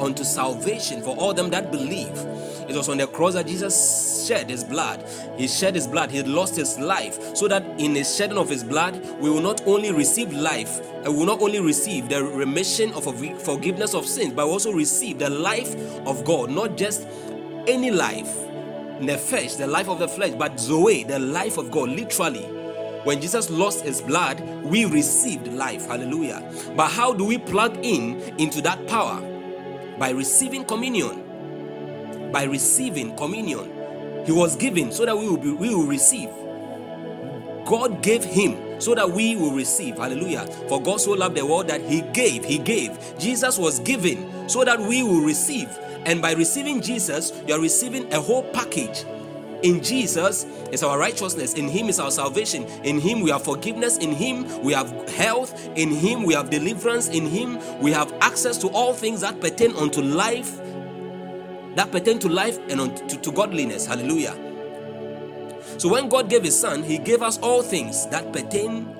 unto salvation for all them that believe. It was on the cross that Jesus shed his blood. He shed his blood, he lost his life, so that in the shedding of his blood, we will not only receive life, and we will not only receive the remission of forgiveness of sins, but also receive the life of God, not just any life, the flesh, the life of the flesh, but Zoe, the life of God, literally. When Jesus lost his blood, we received life. Hallelujah. But how do we plug in into that power? By receiving communion. By receiving communion. He was given so that we will be, we will receive. God gave him so that we will receive. Hallelujah. For God so loved the world that he gave, he gave. Jesus was given so that we will receive. And by receiving Jesus, you are receiving a whole package in Jesus is our righteousness. In Him is our salvation. In Him we have forgiveness. In Him we have health. In Him we have deliverance. In Him we have access to all things that pertain unto life, that pertain to life and unto, to godliness. Hallelujah. So when God gave His Son, He gave us all things that pertain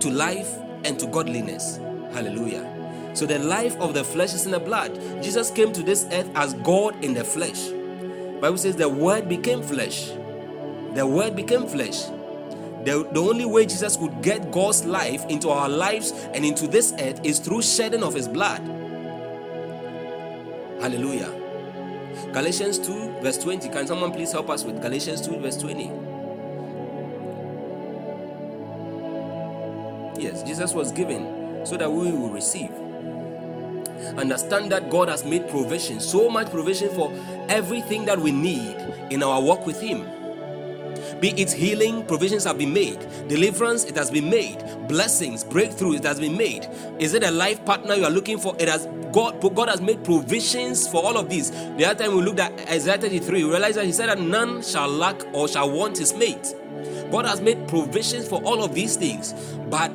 to life and to godliness. Hallelujah. So the life of the flesh is in the blood. Jesus came to this earth as God in the flesh. Bible says the word became flesh. The word became flesh. The, the only way Jesus could get God's life into our lives and into this earth is through shedding of his blood. Hallelujah. Galatians 2, verse 20. Can someone please help us with Galatians 2, verse 20? Yes, Jesus was given so that we will receive. Understand that God has made provision, so much provision for everything that we need in our walk with Him. Be it healing, provisions have been made. Deliverance, it has been made. Blessings, breakthrough, it has been made. Is it a life partner you are looking for? It has God. God has made provisions for all of these. The other time we looked at Isaiah 33, we realized that He said that none shall lack or shall want his mate. God has made provisions for all of these things, but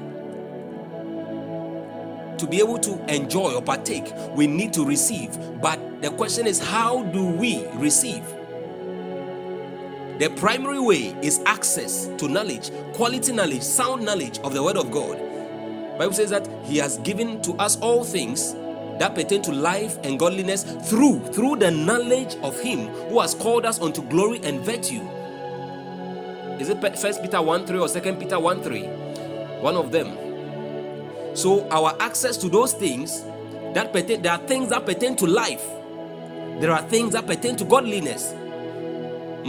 to be able to enjoy or partake, we need to receive. But the question is, how do we receive? The primary way is access to knowledge, quality knowledge, sound knowledge of the Word of God. Bible says that He has given to us all things that pertain to life and godliness through through the knowledge of Him who has called us unto glory and virtue. Is it First Peter 1 3 or Second Peter 1 3? One of them. So our access to those things that pertain, there are things that pertain to life. There are things that pertain to godliness.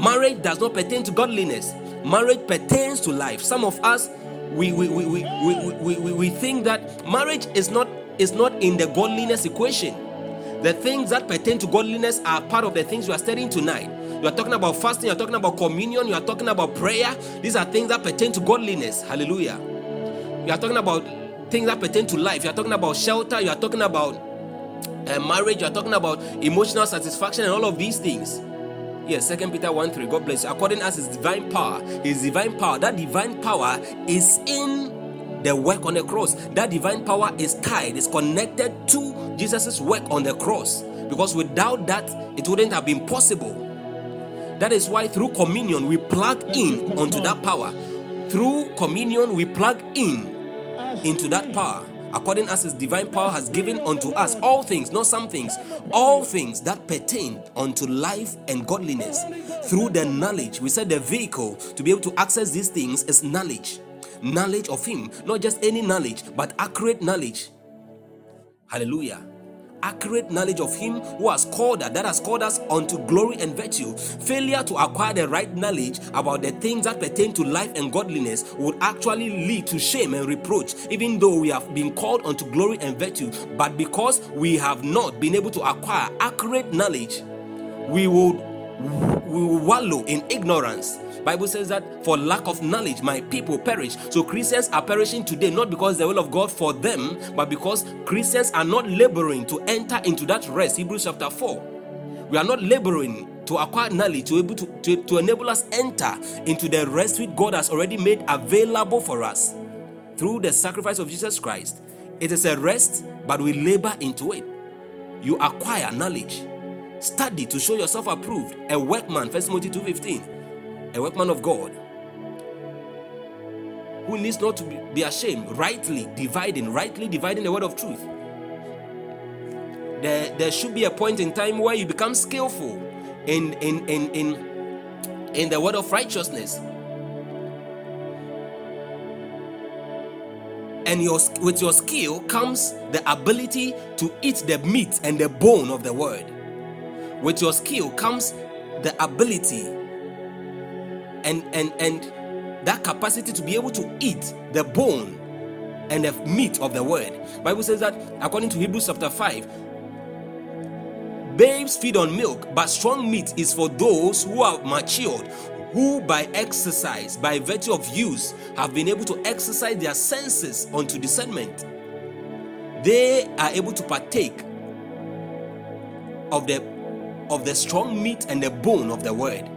Marriage does not pertain to godliness. Marriage pertains to life. Some of us we we, we, we, we, we, we, we think that marriage is not is not in the godliness equation. The things that pertain to godliness are part of the things we are studying tonight. You are talking about fasting, you are talking about communion, you are talking about prayer. These are things that pertain to godliness. Hallelujah. You are talking about things that pertain to life. You are talking about shelter, you are talking about uh, marriage, you are talking about emotional satisfaction, and all of these things. Yes, Second Peter 1 3. God bless you. According as his divine power, his divine power, that divine power is in the work on the cross. That divine power is tied, is connected to Jesus' work on the cross. Because without that, it wouldn't have been possible. That is why through communion we plug in onto that power. Through communion we plug in into that power. According as his divine power has given unto us all things, not some things, all things that pertain unto life and godliness. Through the knowledge, we said the vehicle to be able to access these things is knowledge. Knowledge of him, not just any knowledge, but accurate knowledge. Hallelujah accurate knowledge of him who has called us that has called us unto glory and virtue. Failure to acquire the right knowledge about the things that pertain to life and godliness would actually lead to shame and reproach even though we have been called unto glory and virtue. But because we have not been able to acquire accurate knowledge we would we wallow in ignorance Bible says that for lack of knowledge, my people perish. So Christians are perishing today not because the will of God for them, but because Christians are not laboring to enter into that rest. Hebrews chapter 4. We are not laboring to acquire knowledge to able to, to, to enable us enter into the rest which God has already made available for us through the sacrifice of Jesus Christ. It is a rest, but we labor into it. You acquire knowledge. Study to show yourself approved, a workman, 1 Timothy 2:15 a workman of God who needs not to be ashamed, rightly dividing, rightly dividing the word of truth. There, there should be a point in time where you become skillful in in in in, in the word of righteousness. And your, with your skill comes the ability to eat the meat and the bone of the word. With your skill comes the ability and and and that capacity to be able to eat the bone and the meat of the word. Bible says that according to hebrews chapter 5 babes feed on milk but strong meat is for those who are matured who by exercise by virtue of use have been able to exercise their senses unto discernment. They are able to partake of the of the strong meat and the bone of the word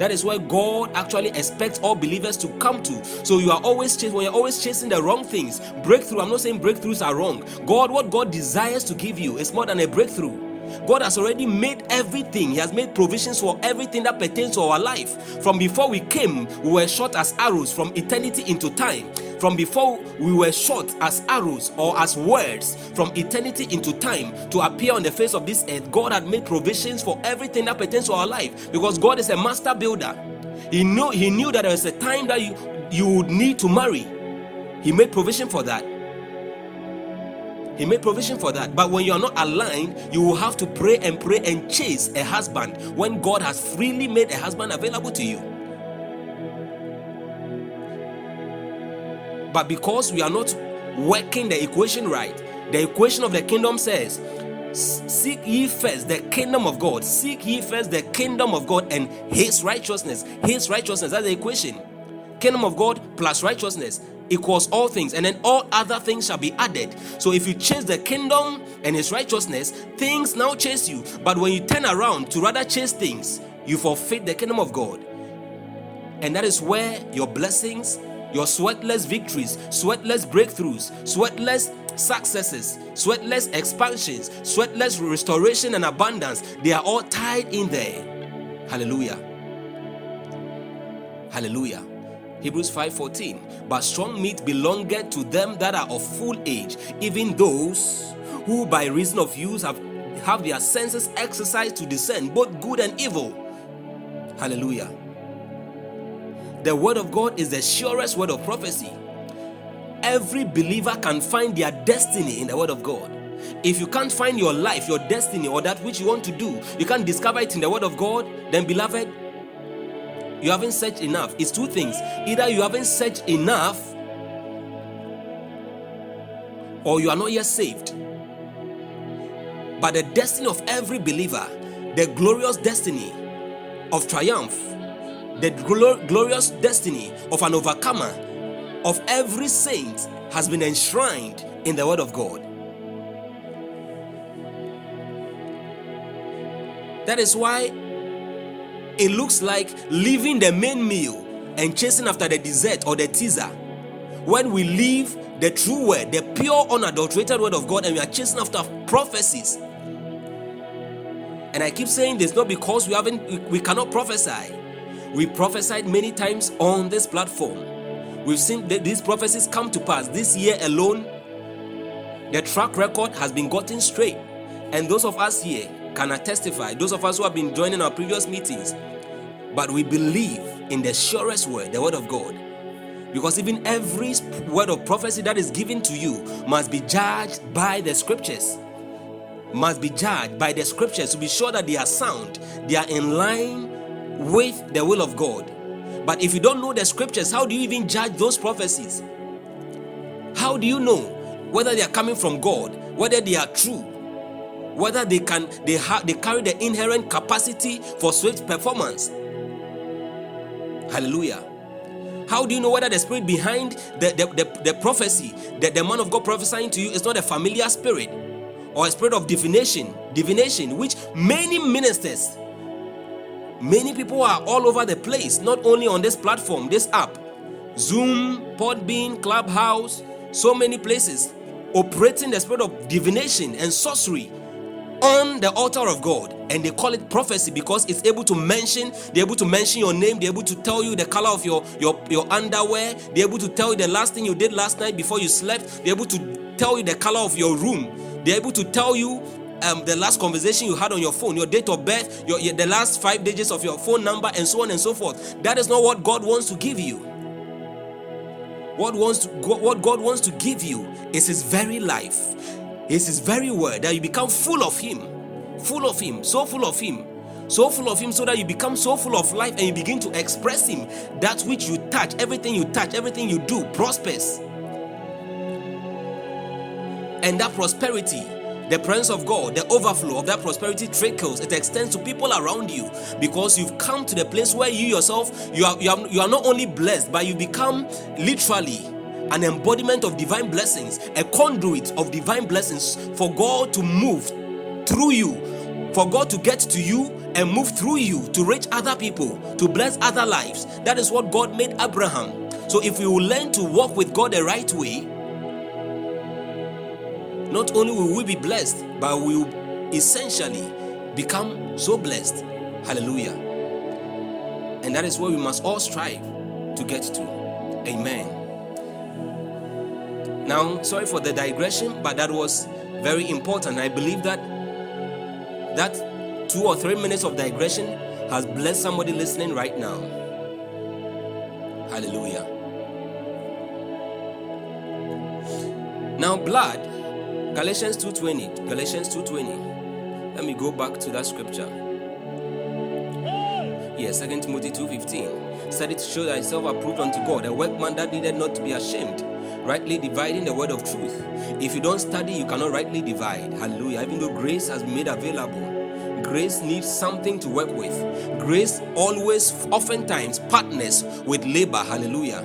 that is where God actually expects all believers to come to. So you are always chasing when you're always chasing the wrong things. Breakthrough. I'm not saying breakthroughs are wrong. God, what God desires to give you is more than a breakthrough. God has already made everything. He has made provisions for everything that pertains to our life. From before we came, we were shot as arrows from eternity into time. From before we were shot as arrows or as words from eternity into time to appear on the face of this earth, God had made provisions for everything that pertains to our life because God is a master builder. He knew he knew that there was a time that you, you would need to marry. He made provision for that. He made provision for that. But when you are not aligned, you will have to pray and pray and chase a husband when God has freely made a husband available to you. But because we are not working the equation right, the equation of the kingdom says Seek ye first the kingdom of God. Seek ye first the kingdom of God and his righteousness. His righteousness. That's the equation. Kingdom of God plus righteousness equals all things, and then all other things shall be added. So if you chase the kingdom and his righteousness, things now chase you. But when you turn around to rather chase things, you forfeit the kingdom of God. And that is where your blessings, your sweatless victories, sweatless breakthroughs, sweatless successes, sweatless expansions, sweatless restoration and abundance, they are all tied in there. Hallelujah. Hallelujah. Hebrews 5:14. But strong meat belongeth to them that are of full age, even those who by reason of use have have their senses exercised to discern both good and evil. Hallelujah. The word of God is the surest word of prophecy. Every believer can find their destiny in the word of God. If you can't find your life, your destiny, or that which you want to do, you can't discover it in the word of God, then beloved, you haven't searched enough. It's two things. Either you haven't searched enough, or you are not yet saved. But the destiny of every believer, the glorious destiny of triumph, the glo- glorious destiny of an overcomer, of every saint, has been enshrined in the Word of God. That is why it looks like leaving the main meal and chasing after the dessert or the teaser. When we leave the true word, the pure, unadulterated word of God, and we are chasing after prophecies. And I keep saying this not because we haven't we, cannot prophesy. We prophesied many times on this platform. We've seen that these prophecies come to pass. This year alone, the track record has been gotten straight. And those of us here can I testify, those of us who have been joining our previous meetings, but we believe in the surest word, the word of God. Because even every word of prophecy that is given to you must be judged by the scriptures. Must be judged by the scriptures to be sure that they are sound, they are in line with the will of God. But if you don't know the scriptures, how do you even judge those prophecies? How do you know whether they are coming from God, whether they are true, whether they can they have they carry the inherent capacity for swift performance? Hallelujah. How do you know whether the spirit behind the, the, the, the prophecy, that the man of God prophesying to you, is not a familiar spirit or a spirit of divination, divination, which many ministers, many people are all over the place, not only on this platform, this app, Zoom, Podbean, Clubhouse, so many places, operating the spirit of divination and sorcery on the altar of God and they call it prophecy because it's able to mention they're able to mention your name they're able to tell you the color of your your your underwear they're able to tell you the last thing you did last night before you slept they're able to tell you the color of your room they're able to tell you um, the last conversation you had on your phone, your date of birth, your, your the last five digits of your phone number, and so on and so forth. That is not what God wants to give you. What wants to what God wants to give you is His very life, is His very word that you become full of Him, full of Him, so full of Him, so full of Him, so that you become so full of life and you begin to express Him. That which you touch, everything you touch, everything you do prospers. And that prosperity, the presence of God, the overflow of that prosperity trickles, it extends to people around you because you've come to the place where you yourself you are you are, you are not only blessed, but you become literally an embodiment of divine blessings, a conduit of divine blessings for God to move through you, for God to get to you and move through you to reach other people, to bless other lives. That is what God made Abraham. So if we will learn to walk with God the right way, not only will we be blessed, but we will essentially become so blessed. Hallelujah. And that is where we must all strive to get to. Amen. Now, sorry for the digression, but that was very important. I believe that that two or three minutes of digression has blessed somebody listening right now. Hallelujah. Now, blood Galatians 2:20. Galatians 2:20. Let me go back to that scripture. Yes, 2 Timothy 2:15. Said it to show thyself approved unto God, a workman that needed not to be ashamed, rightly dividing the word of truth. If you don't study, you cannot rightly divide. Hallelujah. Even though grace has been made available, grace needs something to work with. Grace always, oftentimes, partners with labor. Hallelujah.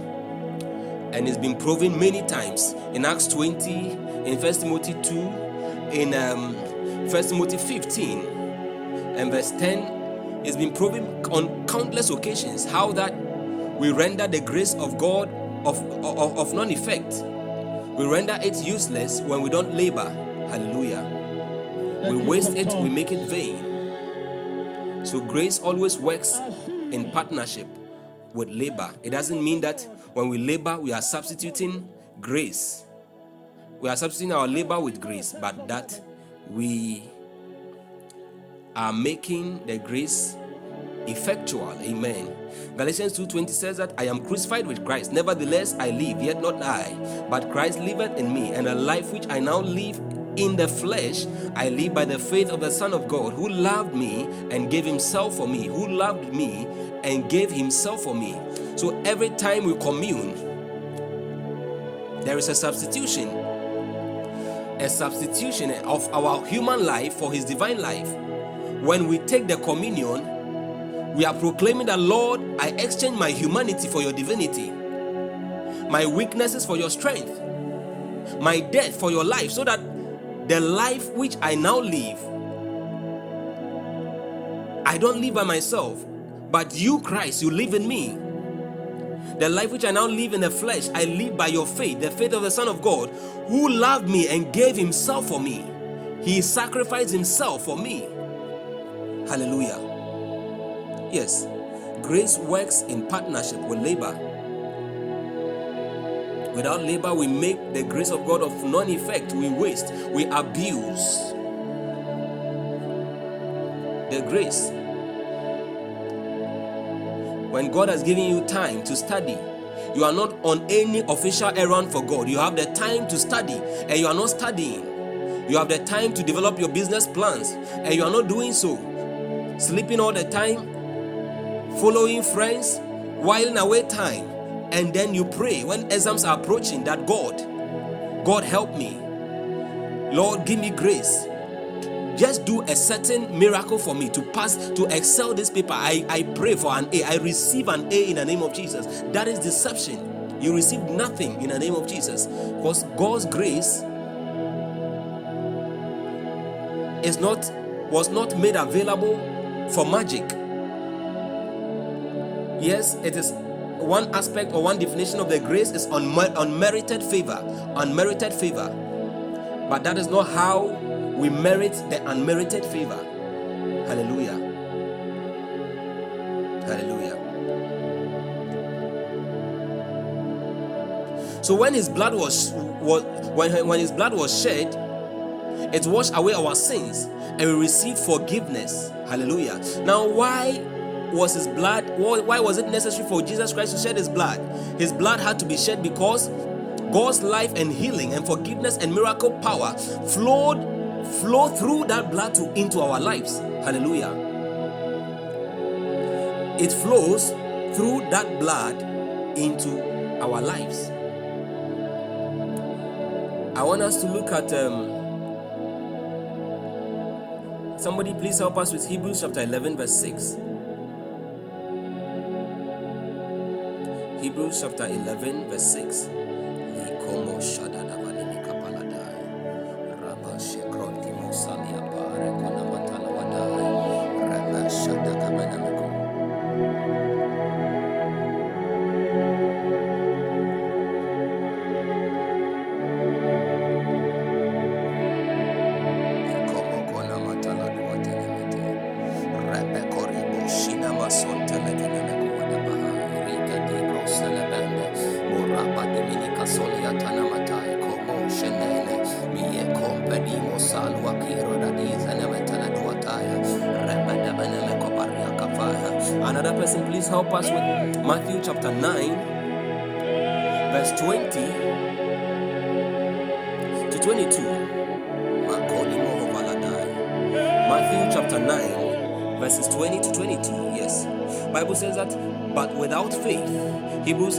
And it's been proven many times in Acts 20, in 1 Timothy 2, in um, 1 Timothy 15, and verse 10. It's been proven on countless occasions how that we render the grace of God of, of, of non effect. We render it useless when we don't labor. Hallelujah. We waste it, we make it vain. So grace always works in partnership with labor. It doesn't mean that when we labor, we are substituting grace. We are substituting our labor with grace, but that we are making the grace effectual. Amen. Galatians 2:20 says that I am crucified with Christ. Nevertheless, I live, yet not I, but Christ liveth in me, and a life which I now live in the flesh, I live by the faith of the Son of God, who loved me and gave himself for me, who loved me and gave himself for me. So every time we commune, there is a substitution. A substitution of our human life for his divine life. When we take the communion, we are proclaiming that, Lord, I exchange my humanity for your divinity, my weaknesses for your strength, my death for your life, so that the life which I now live, I don't live by myself, but you, Christ, you live in me. The life which I now live in the flesh, I live by your faith, the faith of the Son of God, who loved me and gave himself for me. He sacrificed himself for me. Hallelujah. Yes, grace works in partnership with labor. Without labor, we make the grace of God of non effect. We waste, we abuse the grace. When God has given you time to study, you are not on any official errand for God. You have the time to study and you are not studying. You have the time to develop your business plans and you are not doing so. Sleeping all the time, following friends, while whiling away time, and then you pray when exams are approaching that God, God help me. Lord, give me grace. Just do a certain miracle for me to pass, to excel this paper. I, I pray for an A. I receive an A in the name of Jesus. That is deception. You receive nothing in the name of Jesus. Because God's grace is not was not made available for magic Yes, it is one aspect or one definition of the grace is unmer- unmerited favor. Unmerited favor. But that is not how we merit the unmerited favor. Hallelujah. Hallelujah. So when his blood was, was when, when his blood was shed, it washed away our sins and we received forgiveness. Hallelujah. Now, why was his blood. Why was it necessary for jesus christ to shed his blood? His blood had to be shed because god's life and healing and forgiveness and miracle power flowed flow through that blood to into our lives. Hallelujah. It flows through that blood into our lives. I want us to look at um, somebody please help us with hebrews chapter 11 verse 6 Hebrews chapter 11, verse 6.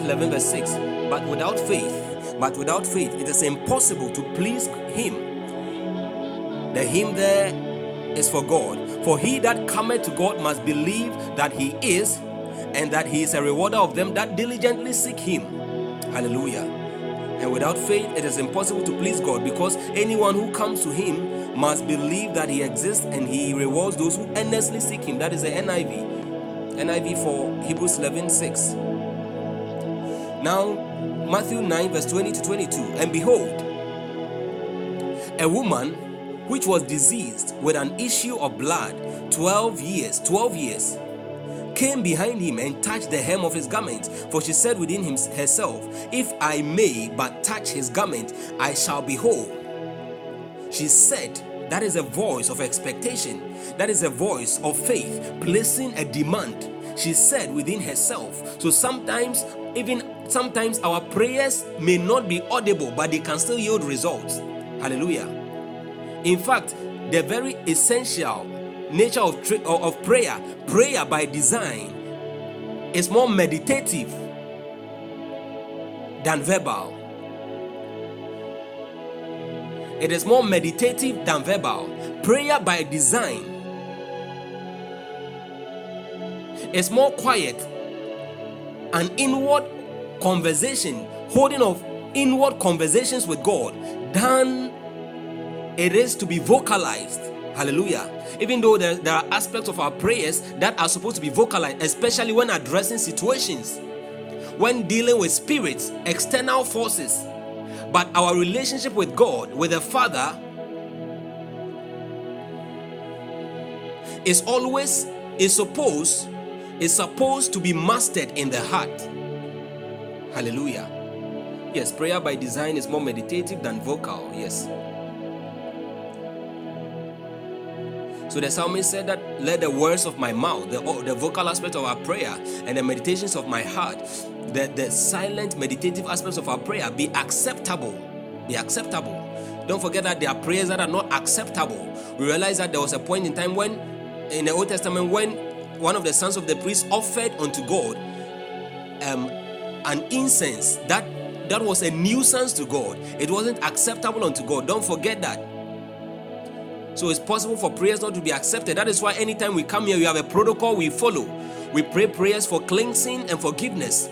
11, verse 6, but without faith, But without faith, it is impossible to please Him. The hymn there is for God. For he that cometh to God must believe that He is, and that He is a rewarder of them that diligently seek Him. Hallelujah. And without faith, it is impossible to please God because anyone who comes to Him must believe that He exists and He rewards those who earnestly seek Him. That is the NIV. NIV for Hebrews 11 6. Now, Matthew 9, verse 20 to 22. And behold, a woman which was diseased with an issue of blood 12 years, 12 years, came behind him and touched the hem of his garment. For she said within him, herself, If I may but touch his garment, I shall be whole. She said, That is a voice of expectation. That is a voice of faith, placing a demand. She said within herself. So sometimes, even sometimes, our prayers may not be audible, but they can still yield results. Hallelujah. In fact, the very essential nature of, tra- of prayer, prayer by design, is more meditative than verbal. It is more meditative than verbal. Prayer by design is more quiet and inward conversation, holding of inward conversations with God than it is to be vocalized. Hallelujah. Even though there, there are aspects of our prayers that are supposed to be vocalized, especially when addressing situations, when dealing with spirits, external forces. But our relationship with God, with the Father, is always is supposed is supposed to be mastered in the heart. Hallelujah. Yes, prayer by design is more meditative than vocal. Yes. So the psalmist said that let the words of my mouth, the, the vocal aspect of our prayer, and the meditations of my heart, the, the silent meditative aspects of our prayer be acceptable. Be acceptable. Don't forget that there are prayers that are not acceptable. We realize that there was a point in time when, in the Old Testament, when one of the sons of the priest offered unto God um, an incense that that was a nuisance to God. It wasn't acceptable unto God. Don't forget that. So it's possible for prayers not to be accepted. That is why anytime we come here, we have a protocol we follow. We pray prayers for cleansing and forgiveness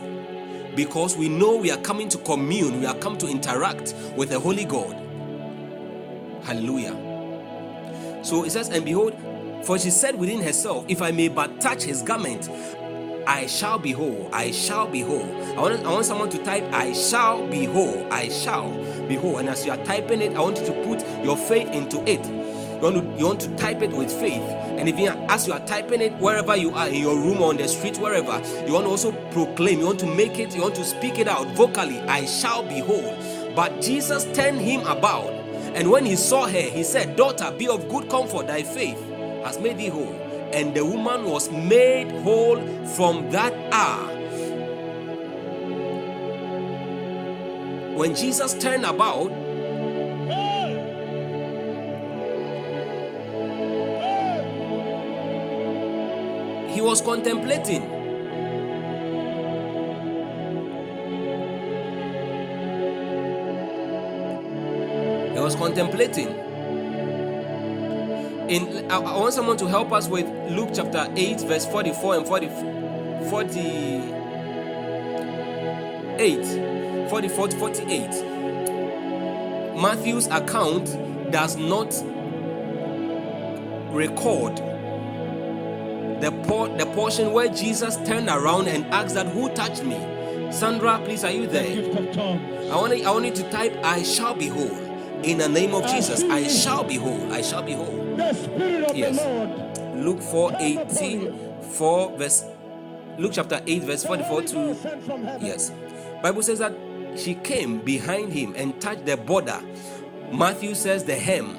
because we know we are coming to commune, we are come to interact with the Holy God. Hallelujah. So it says, And behold, for she said within herself, If I may but touch his garment, I shall be whole. I shall be whole. I want, I want someone to type, I shall be whole. I shall be whole. And as you are typing it, I want you to put your faith into it. You want to, you want to type it with faith. And if as you are typing it wherever you are, in your room or on the street, wherever, you want to also proclaim, you want to make it, you want to speak it out vocally, I shall be whole. But Jesus turned him about. And when he saw her, he said, Daughter, be of good comfort, thy faith has made thee whole and the woman was made whole from that hour. When Jesus turned about, he was contemplating. He was contemplating in I, I, want someone to help us with Luke chapter 8 verse 44 and 40 48 44 to 48 Matthew's account does not record the, por- the portion where Jesus turned around and asked that who touched me? Sandra please are you there? I want, I want you to type I shall be whole. In the name of Jesus I shall be whole. I shall be whole the Spirit of Yes. the Lord. Luke 4 18, 4 verse Luke chapter 8, verse 44 to Sent from heaven. yes. Bible says that she came behind him and touched the border. Matthew says the hem.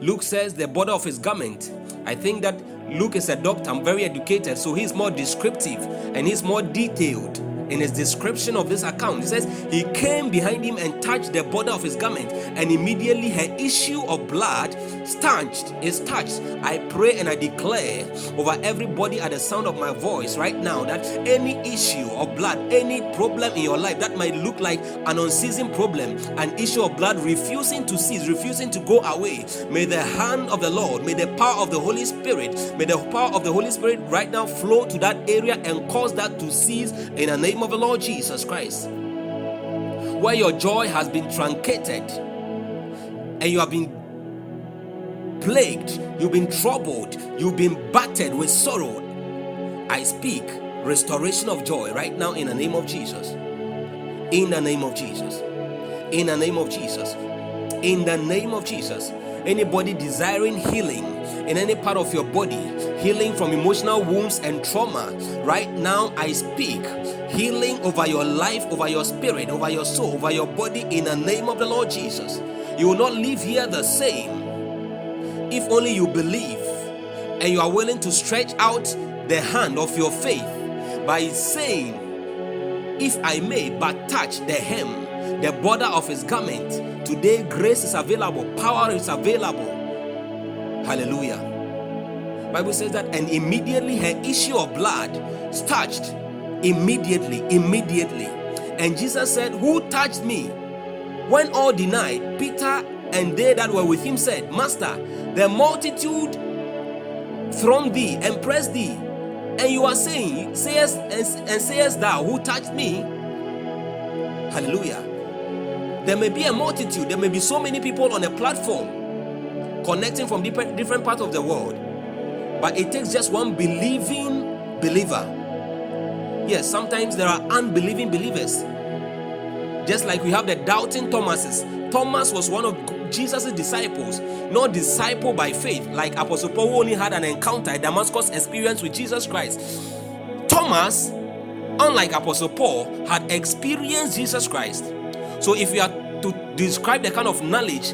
Luke says the border of his garment. I think that Luke is a doctor, I'm very educated, so he's more descriptive and he's more detailed in his description of this account. He says, He came behind him and touched the border of his garment, and immediately her issue of blood stanched, is touched. I pray and I declare over everybody at the sound of my voice right now that any issue of blood, any problem in your life that might look like an unceasing problem, an issue of blood refusing to cease, refusing to go away, may the hand of the Lord, may the power of the Holy Spirit, may the power of the Holy Spirit right now flow to that area and cause that to cease in the name of the Lord Jesus Christ. Where your joy has been truncated and you have been plagued, you've been troubled, you've been battered with sorrow, I speak restoration of joy right now in the name of Jesus. In the name of Jesus. In the name of Jesus. In the name of Jesus. Anybody desiring healing in any part of your body, healing from emotional wounds and trauma, right now I speak healing over your life, over your spirit, over your soul, over your body in the name of the Lord Jesus. You will not leave here the same if only you believe and you are willing to stretch out the hand of your faith by saying, If I may but touch the hem, the border of his garment, today grace is available, power is available. Hallelujah. Bible says that, and immediately her issue of blood touched. Immediately, immediately. And Jesus said, Who touched me? When all denied, Peter and they that were with him said, Master, the multitude throng thee and press thee, and you are saying, sayest and, and sayest thou, who touched me? Hallelujah. There may be a multitude, there may be so many people on a platform connecting from different, different parts of the world, but it takes just one believing believer. Yes, sometimes there are unbelieving believers. Just like we have the doubting Thomases. Thomas was one of Jesus' disciples, not disciple by faith, like Apostle Paul who only had an encounter, a Damascus experience with Jesus Christ. Thomas, unlike Apostle Paul, had experienced Jesus Christ. So if you are to describe the kind of knowledge,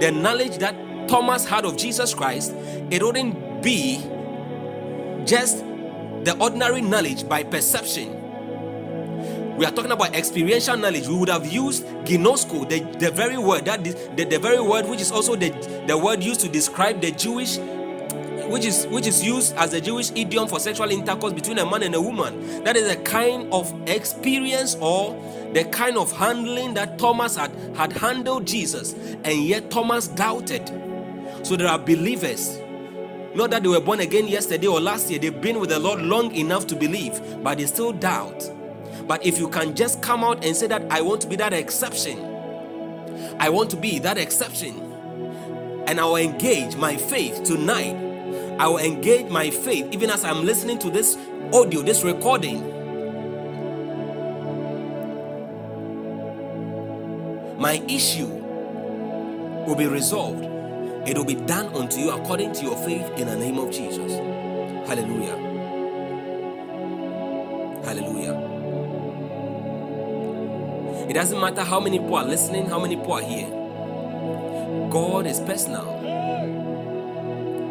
the knowledge that Thomas had of Jesus Christ, it wouldn't be just the ordinary knowledge by perception. We are talking about experiential knowledge. We would have used ginosko the, the very word that is the, the very word which is also the, the word used to describe the jewish which is which is used as a jewish idiom for sexual intercourse between a man and a woman. That is a kind of experience or the kind of handling that thomas had had handled jesus and yet thomas doubted. So there are believers not that they were born again yesterday or last year they've been with the lord long enough to believe but they still doubt but if you can just come out and say that I want to be that exception, I want to be that exception, and I will engage my faith tonight. I will engage my faith even as I'm listening to this audio, this recording. My issue will be resolved. It will be done unto you according to your faith in the name of Jesus. Hallelujah. Hallelujah. It doesn't matter how many people are listening, how many people are here. God is personal.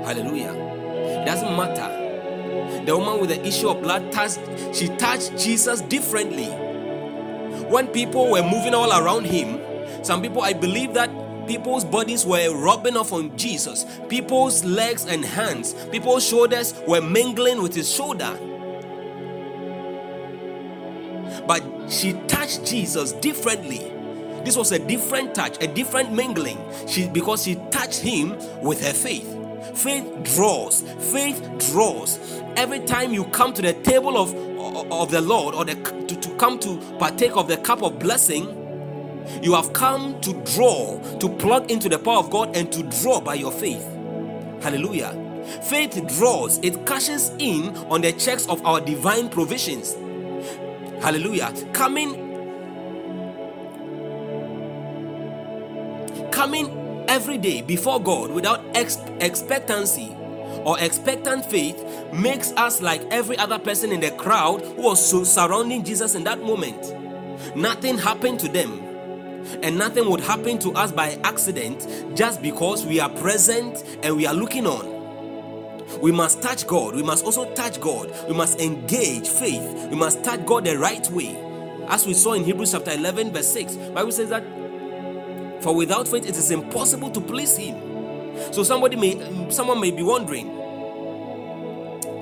Hallelujah. It doesn't matter. The woman with the issue of blood touched, she touched Jesus differently. When people were moving all around him, some people, I believe that people's bodies were rubbing off on Jesus. People's legs and hands, people's shoulders were mingling with his shoulder. But she touched Jesus differently. This was a different touch, a different mingling. She because she touched him with her faith. Faith draws. Faith draws. Every time you come to the table of, of the Lord or the, to, to come to partake of the cup of blessing, you have come to draw, to plug into the power of God and to draw by your faith. Hallelujah. Faith draws, it cashes in on the checks of our divine provisions. Hallelujah. Coming coming every day before God without ex- expectancy or expectant faith makes us like every other person in the crowd who was so surrounding Jesus in that moment. Nothing happened to them, and nothing would happen to us by accident just because we are present and we are looking on. We must touch God. We must also touch God. We must engage faith. We must touch God the right way. As we saw in Hebrews chapter 11, verse 6, Bible says that for without faith it is impossible to please him. So somebody may someone may be wondering,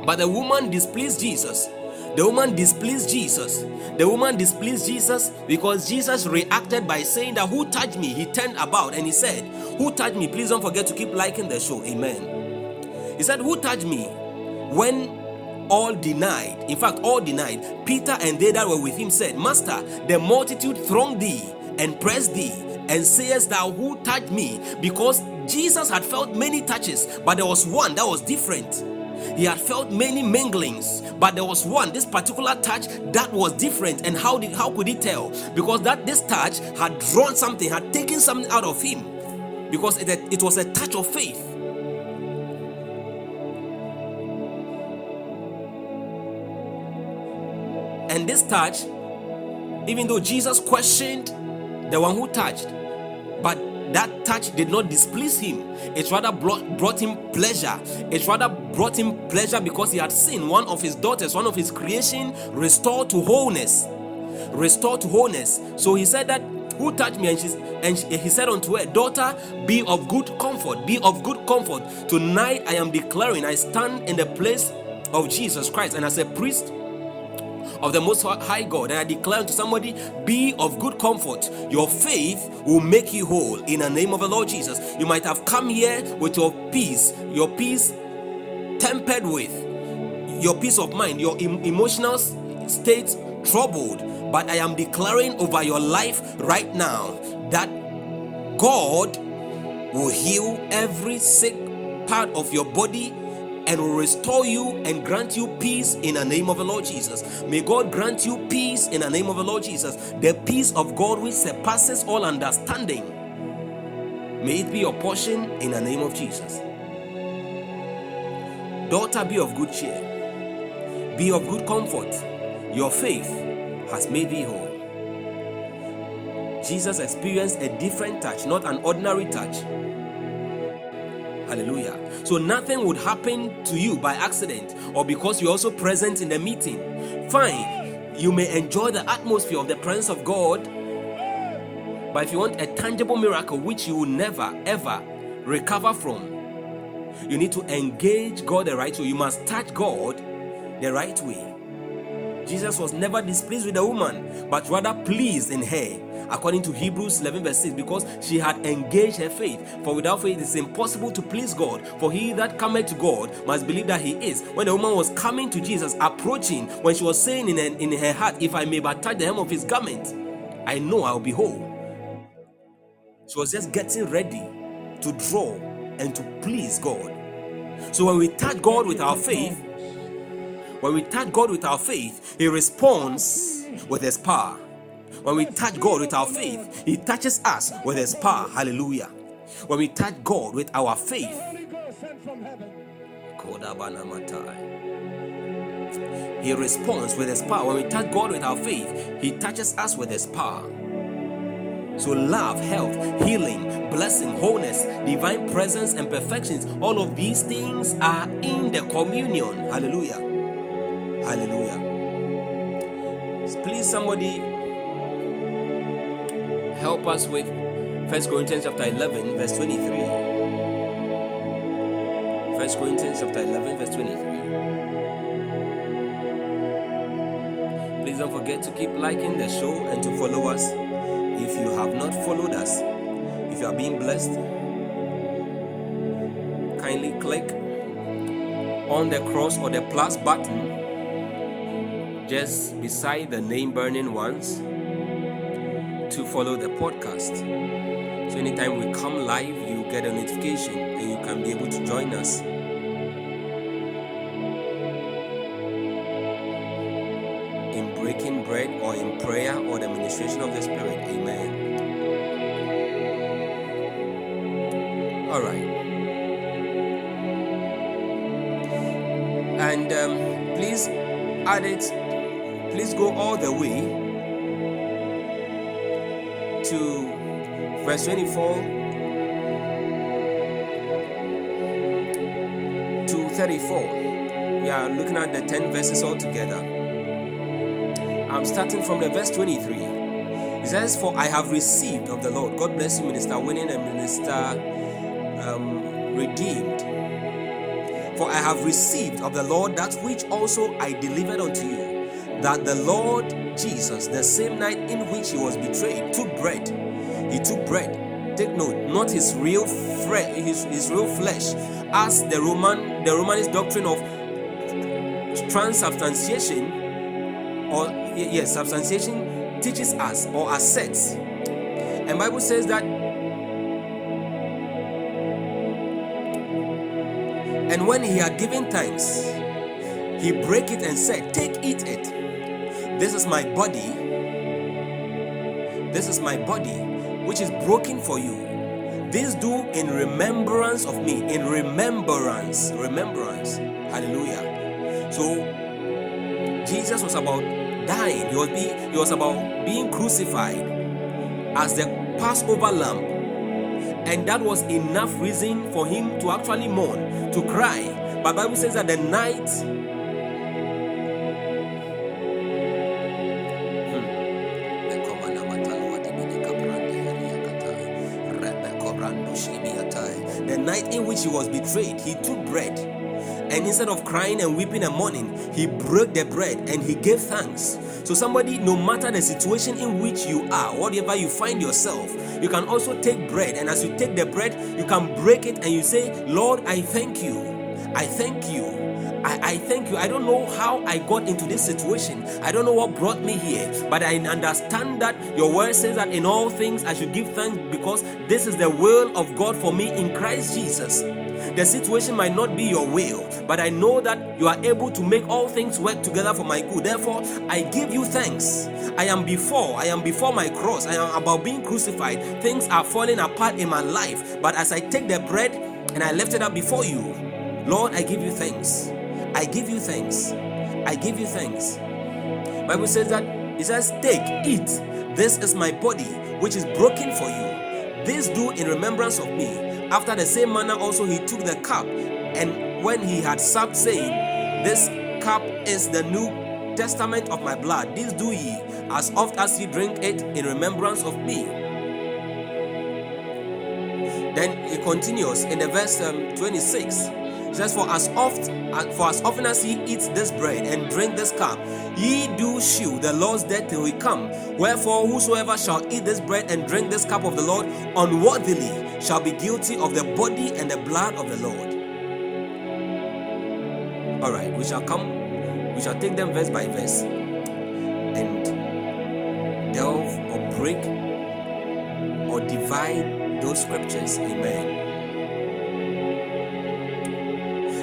but the woman displeased Jesus. The woman displeased Jesus. The woman displeased Jesus because Jesus reacted by saying that who touched me? He turned about and he said, Who touched me? Please don't forget to keep liking the show. Amen. He said, Who touched me? When all denied, in fact, all denied, Peter and they that were with him said, Master, the multitude thronged thee and pressed thee, and sayest thou who touched me? Because Jesus had felt many touches, but there was one that was different. He had felt many minglings, but there was one, this particular touch that was different. And how did how could he tell? Because that this touch had drawn something, had taken something out of him. Because it, it was a touch of faith. And this touch, even though Jesus questioned the one who touched, but that touch did not displease him. It rather brought, brought him pleasure. It rather brought him pleasure because he had seen one of his daughters, one of his creation, restored to wholeness. Restored to wholeness. So he said that who touched me and, she's, and she, he said unto her daughter be of good comfort be of good comfort tonight i am declaring i stand in the place of jesus christ and as a priest of the Most High God. And I declare to somebody, be of good comfort. Your faith will make you whole in the name of the Lord Jesus. You might have come here with your peace, your peace tempered with your peace of mind, your em- emotional state troubled. But I am declaring over your life right now that God will heal every sick part of your body and will restore you and grant you peace in the name of the Lord Jesus. May God grant you peace in the name of the Lord Jesus. The peace of God which surpasses all understanding. May it be your portion in the name of Jesus. Daughter, be of good cheer, be of good comfort. Your faith has made thee whole. Jesus experienced a different touch, not an ordinary touch. Hallelujah. So nothing would happen to you by accident or because you're also present in the meeting. Fine, you may enjoy the atmosphere of the presence of God, but if you want a tangible miracle which you will never ever recover from, you need to engage God the right way. You must touch God the right way. Jesus was never displeased with the woman, but rather pleased in her, according to Hebrews 11, verse 6, because she had engaged her faith. For without faith it is impossible to please God. For he that cometh to God must believe that he is. When the woman was coming to Jesus, approaching, when she was saying in her, in her heart, If I may but touch the hem of his garment, I know I'll be whole. She was just getting ready to draw and to please God. So when we touch God with our faith, when we touch God with our faith, He responds with His power. When we touch God with our faith, He touches us with His power. Hallelujah. When we touch God with our faith, He responds with His power. When we touch God with our faith, He touches us with His power. So, love, health, healing, blessing, wholeness, divine presence, and perfections all of these things are in the communion. Hallelujah. Hallelujah. Please, somebody help us with 1 Corinthians chapter 11, verse 23. 1 Corinthians chapter 11, verse 23. Please don't forget to keep liking the show and to follow us if you have not followed us. If you are being blessed, kindly click on the cross or the plus button just beside the name burning ones follow the podcast. So anytime we come live, you get a notification and you can be able to join us. In breaking bread or in prayer or the ministration of the Spirit. Amen. All right. And um, please add it please go all the way verse 24 to 34. We are looking at the 10 verses all together. I'm starting from the verse 23. It says, For I have received of the Lord. God bless you, Minister Winning and Minister um, Redeemed. For I have received of the Lord that which also I delivered unto you, that the Lord Jesus, the same night in which he was betrayed, took bread. He took bread. Take note, not his real fre- his, his real flesh, as the Roman the Romanist doctrine of transubstantiation, or yes, substantiation teaches us or asserts. And Bible says that And when he had given thanks, he brake it and said, Take, eat it. This is my body. This is my body, which is broken for you. This do in remembrance of me. In remembrance. Remembrance. Hallelujah. So Jesus was about dying. He was, be, he was about being crucified as the Passover lamb. And that was enough reason for him to actually mourn, to cry. But Bible says that the night night in which he was betrayed, he took bread. And instead of crying and weeping and mourning, he broke the bread and he gave thanks. So, somebody, no matter the situation in which you are, whatever you find yourself, you can also take bread. And as you take the bread, you can break it and you say, Lord, I thank you. I thank you. I, I, thank you. I don't know how I got into this situation. I don't know what brought me here, but I understand that your word says that in all things I should give thanks because this is the will of God for me in Christ Jesus. The situation might not be your will, but I know that you are able to make all things work together for my good. Therefore, I give you thanks. I am before, I am before my cross. I am about being crucified. Things are falling apart in my life. But as I take the bread and I lift it up before you, Lord, I give you thanks. I give you thanks. I give you thanks. Bible says that it says, Take, eat. This is my body, which is broken for you. This do in remembrance of me. After the same manner also he took the cup, and when he had supped, saying, This cup is the new testament of my blood. This do ye as oft as ye drink it in remembrance of me. Then he continues in the verse um, 26. Says, For as oft uh, for as often as ye eat this bread and drink this cup, ye do shew the Lord's death till he come. Wherefore, whosoever shall eat this bread and drink this cup of the Lord unworthily shall be guilty of the body and the blood of the Lord. All right, we shall come, we shall take them verse by verse and delve or break or divide those scriptures. Amen.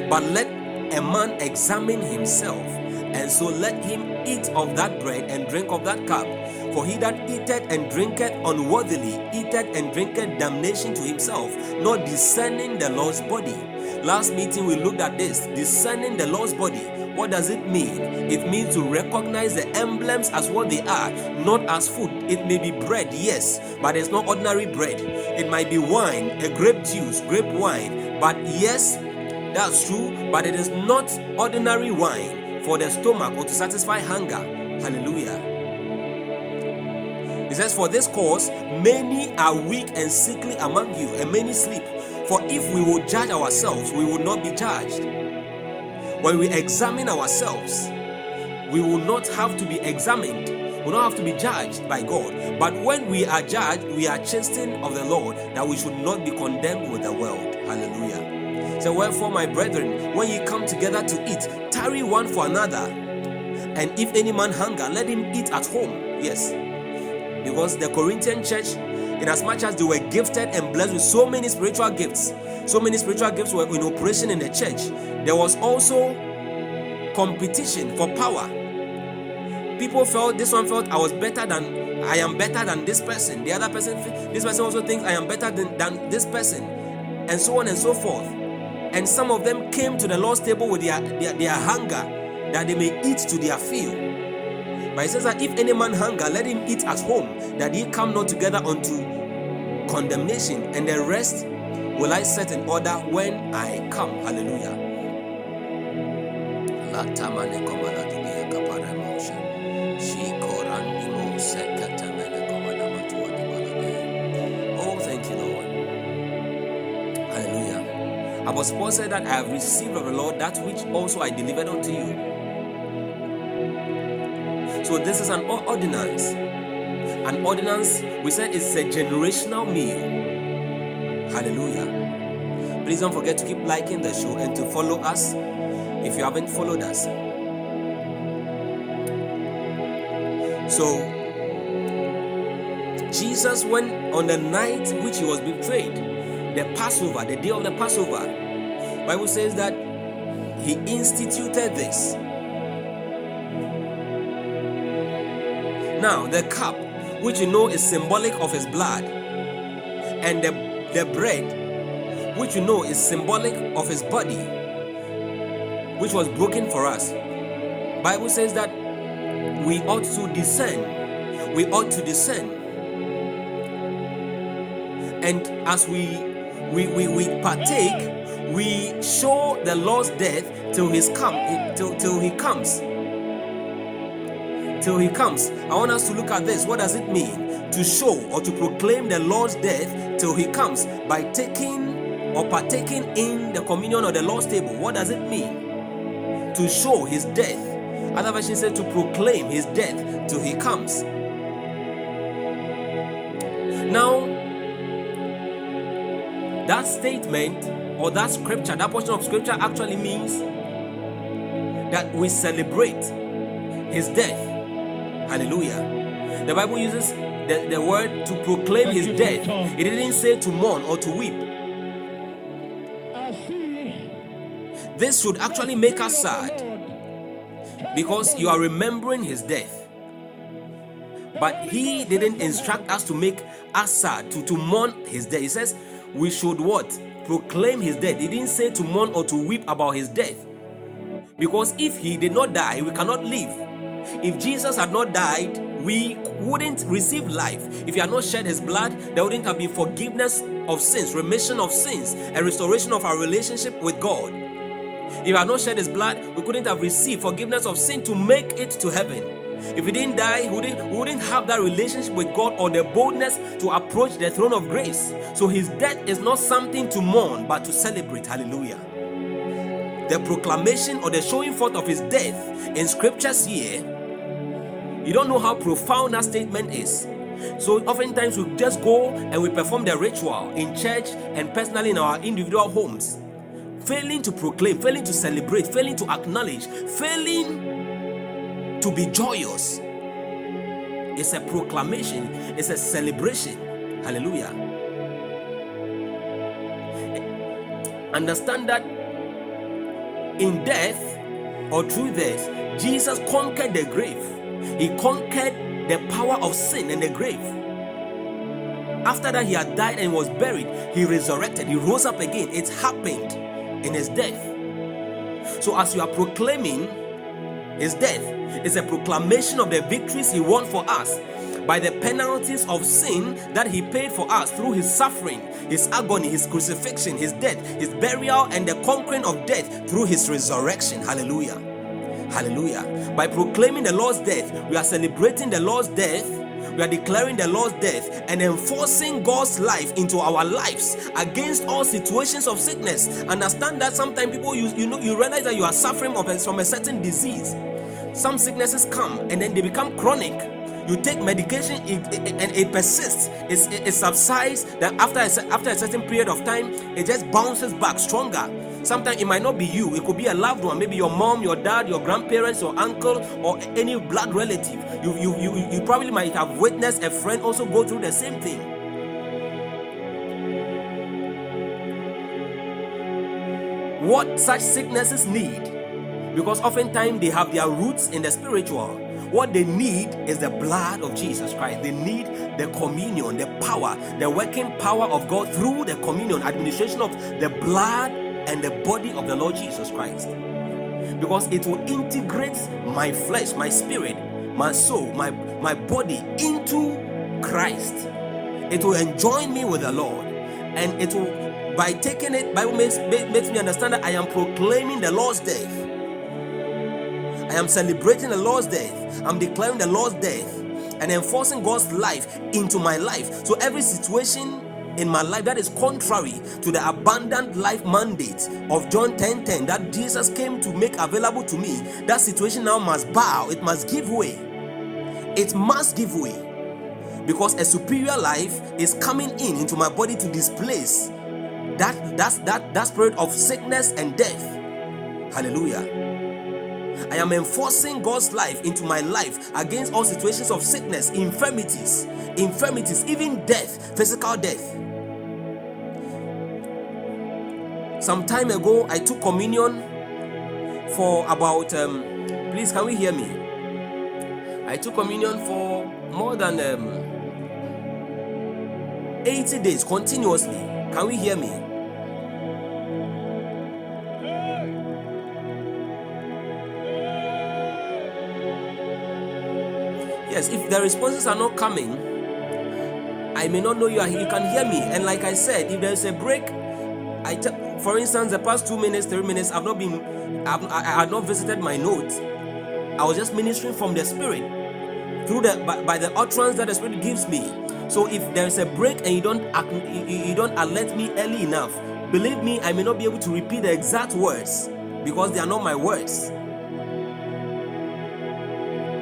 But let a man examine himself, and so let him eat of that bread and drink of that cup. For he that eateth and drinketh unworthily eateth and drinketh damnation to himself, not discerning the Lord's body. Last meeting we looked at this discerning the Lord's body. What does it mean? It means to recognize the emblems as what they are, not as food. It may be bread, yes, but it's not ordinary bread. It might be wine, a grape juice, grape wine, but yes, that's true, but it is not ordinary wine for the stomach or to satisfy hunger. Hallelujah. It says, For this cause, many are weak and sickly among you, and many sleep. For if we will judge ourselves, we will not be judged. When we examine ourselves, we will not have to be examined. We don't have to be judged by God. But when we are judged, we are chastened of the Lord that we should not be condemned with the world. Hallelujah. So, wherefore, my brethren, when ye come together to eat, tarry one for another. And if any man hunger, let him eat at home. Yes. Because the Corinthian church, in as much as they were gifted and blessed with so many spiritual gifts, so many spiritual gifts were in operation in the church, there was also competition for power. People felt this one felt I was better than I am better than this person. The other person, this person also thinks I am better than, than this person, and so on and so forth. And some of them came to the Lord's table with their, their, their hunger that they may eat to their fill. But it says that if any man hunger, let him eat at home, that he come not together unto condemnation, and the rest will I set in order when I come. Hallelujah. Apostle Paul said that I have received of the Lord that which also I delivered unto you. So this is an ordinance. An ordinance, we said it's a generational meal. Hallelujah. Please don't forget to keep liking the show and to follow us if you haven't followed us. So, Jesus went on the night which he was betrayed, the Passover, the day of the Passover. Bible says that he instituted this. Now, the cup, which you know is symbolic of his blood, and the, the bread, which you know is symbolic of his body, which was broken for us. Bible says that we ought to discern. We ought to discern. And as we we, we, we partake, we show the Lord's death till his come till, till he comes. Till he comes. I want us to look at this. What does it mean? To show or to proclaim the Lord's death till he comes by taking or partaking in the communion of the Lord's table. What does it mean? To show his death. Other version said to proclaim his death till he comes. Now, that statement or that scripture, that portion of scripture actually means that we celebrate his death. Hallelujah. The Bible uses the, the word to proclaim his death. It didn't say to mourn or to weep. This should actually make us sad because you are remembering his death. But he didn't instruct us to make us sad, to, to mourn his death. He says we should what? Proclaim his death. He didn't say to mourn or to weep about his death. Because if he did not die, we cannot live. If Jesus had not died, we wouldn't receive life. If he had not shed his blood, there wouldn't have been forgiveness of sins, remission of sins, and restoration of our relationship with God. If he had not shed his blood, we couldn't have received forgiveness of sin to make it to heaven. If he didn't die, we wouldn't, we wouldn't have that relationship with God or the boldness to approach the throne of grace. So his death is not something to mourn, but to celebrate. Hallelujah. The proclamation or the showing forth of his death in scriptures here, you don't know how profound that statement is. So oftentimes we just go and we perform the ritual in church and personally in our individual homes, failing to proclaim, failing to celebrate, failing to acknowledge, failing to be joyous. It's a proclamation, it's a celebration. Hallelujah. Understand that in death or through death, Jesus conquered the grave. He conquered the power of sin and the grave. After that, he had died and was buried. He resurrected. He rose up again. It happened in his death. So, as you are proclaiming his death, is a proclamation of the victories he won for us by the penalties of sin that he paid for us through his suffering, his agony, his crucifixion, his death, his burial, and the conquering of death through his resurrection. Hallelujah. Hallelujah. By proclaiming the Lord's death, we are celebrating the Lord's death. We are declaring the Lord's death and enforcing God's life into our lives against all situations of sickness. Understand that sometimes people you, you know you realize that you are suffering from a certain disease. Some sicknesses come and then they become chronic. You take medication and it persists. It, it subsides. That after a, after a certain period of time, it just bounces back stronger. Sometimes it might not be you. It could be a loved one, maybe your mom, your dad, your grandparents, your uncle, or any blood relative. You you you, you probably might have witnessed a friend also go through the same thing. what such sicknesses need because oftentimes they have their roots in the spiritual what they need is the blood of jesus christ they need the communion the power the working power of god through the communion administration of the blood and the body of the lord jesus christ because it will integrate my flesh my spirit my soul my my body into christ it will enjoin me with the lord and it will by taking it bible makes, makes me understand that i am proclaiming the lord's death I am celebrating the Lord's death. I'm declaring the Lord's death and enforcing God's life into my life. So every situation in my life that is contrary to the abundant life mandate of John 10 10 that Jesus came to make available to me, that situation now must bow, it must give way. It must give way. Because a superior life is coming in into my body to displace that that's that that spirit of sickness and death. Hallelujah. I am enforcing God's life into my life against all situations of sickness, infirmities, infirmities, even death, physical death. Some time ago, I took communion for about, um, please, can we hear me? I took communion for more than um, 80 days continuously. Can we hear me? Yes, if the responses are not coming, I may not know you are here. You can hear me. And like I said, if there's a break, I t- for instance, the past two minutes, three minutes, I've not been, I've, I, not visited my notes. I was just ministering from the Spirit through the by, by the utterance that the Spirit gives me. So if there is a break and you don't you, you don't alert me early enough, believe me, I may not be able to repeat the exact words because they are not my words.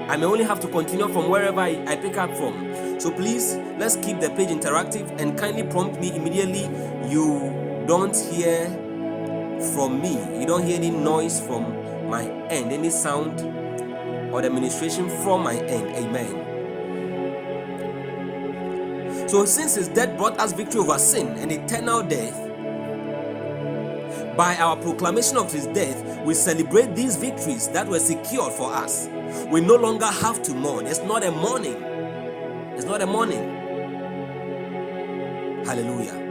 I may only have to continue from wherever I, I pick up from. So please, let's keep the page interactive and kindly prompt me immediately. You don't hear from me, you don't hear any noise from my end, any sound or the administration from my end. Amen. So, since his death brought us victory over sin and eternal death, by our proclamation of his death, we celebrate these victories that were secured for us. We no longer have to mourn. It's not a mourning. It's not a mourning. Hallelujah.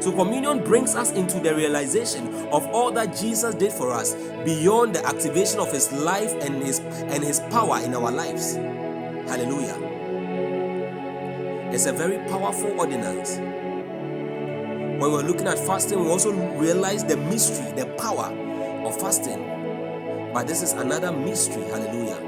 So, communion brings us into the realization of all that Jesus did for us beyond the activation of his life and his and his power in our lives. Hallelujah. It's a very powerful ordinance. When we're looking at fasting, we also realize the mystery, the power of fasting. But this is another mystery. Hallelujah.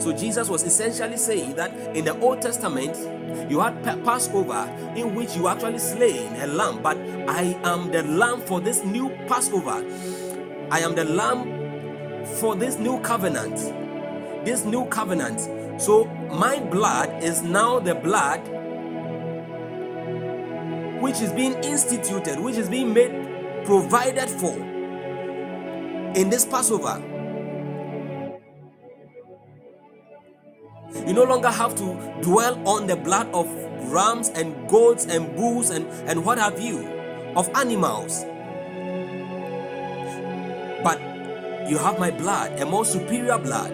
So Jesus was essentially saying that in the Old Testament, you had Passover in which you actually slain a lamb, but I am the lamb for this new Passover. I am the lamb for this new covenant. This new covenant. So my blood is now the blood which is being instituted, which is being made provided for in this Passover. You no longer have to dwell on the blood of rams and goats and bulls and, and what have you, of animals. But you have my blood, a more superior blood.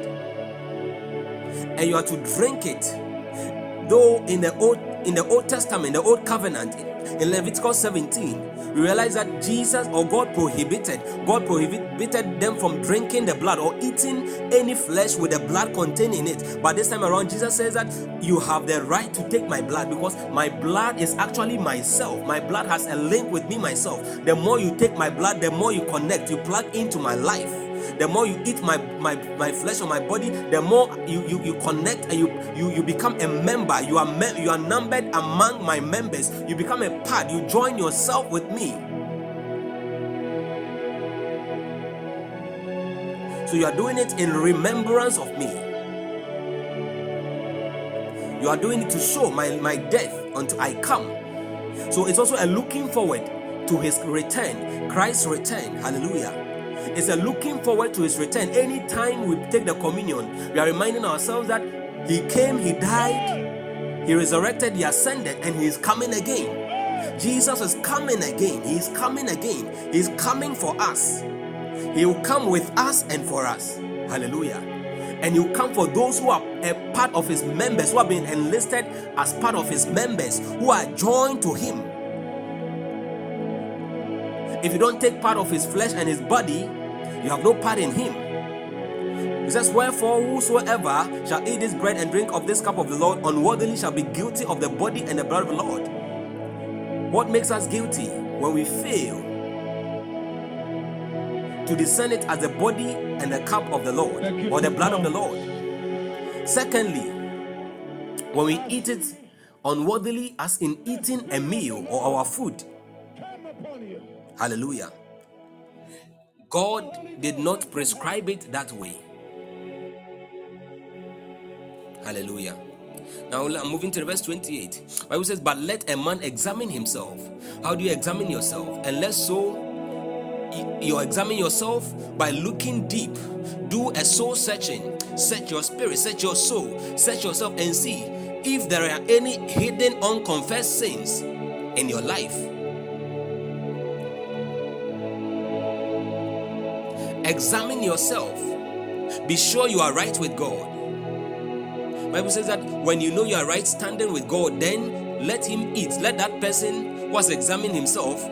And you are to drink it. Though in the old in the Old Testament, the Old Covenant, in Leviticus 17, we realize that Jesus or God prohibited, God prohibited them from drinking the blood or eating any flesh with the blood contained in it. But this time around, Jesus says that you have the right to take my blood because my blood is actually myself. My blood has a link with me myself. The more you take my blood, the more you connect, you plug into my life the more you eat my my, my flesh or my body the more you, you you connect and you you you become a member. You are me- you are numbered among my members. You become a part. You join yourself with me. So you are doing it in remembrance of me. You are doing it to show my my death until i come. So it's also a looking forward to his return christ's return. Hallelujah it's a looking forward to his return. Anytime we take the communion, we are reminding ourselves that he came, he died, he resurrected, he ascended, and he is coming again. Jesus is coming again. He is coming again. He is coming for us. He will come with us and for us. Hallelujah. and he will come for those who are a part of his members, who have been enlisted as part of his members, who are joined to him. If you don't take part of his flesh and his body, you have no part in him. He says, Wherefore, whosoever shall eat this bread and drink of this cup of the Lord unworthily shall be guilty of the body and the blood of the Lord. What makes us guilty? When we fail to discern it as the body and the cup of the Lord or the blood of the Lord. Secondly, when we eat it unworthily, as in eating a meal or our food. Hallelujah. God did not prescribe it that way. Hallelujah. Now I'm moving to the verse 28. Bible says, But let a man examine himself. How do you examine yourself? Unless so you examine yourself by looking deep. Do a soul searching. Search your spirit, search your soul, search yourself and see if there are any hidden unconfessed sins in your life. Examine yourself. Be sure you are right with God. Bible says that when you know you are right standing with God, then let him eat. Let that person who has examined himself,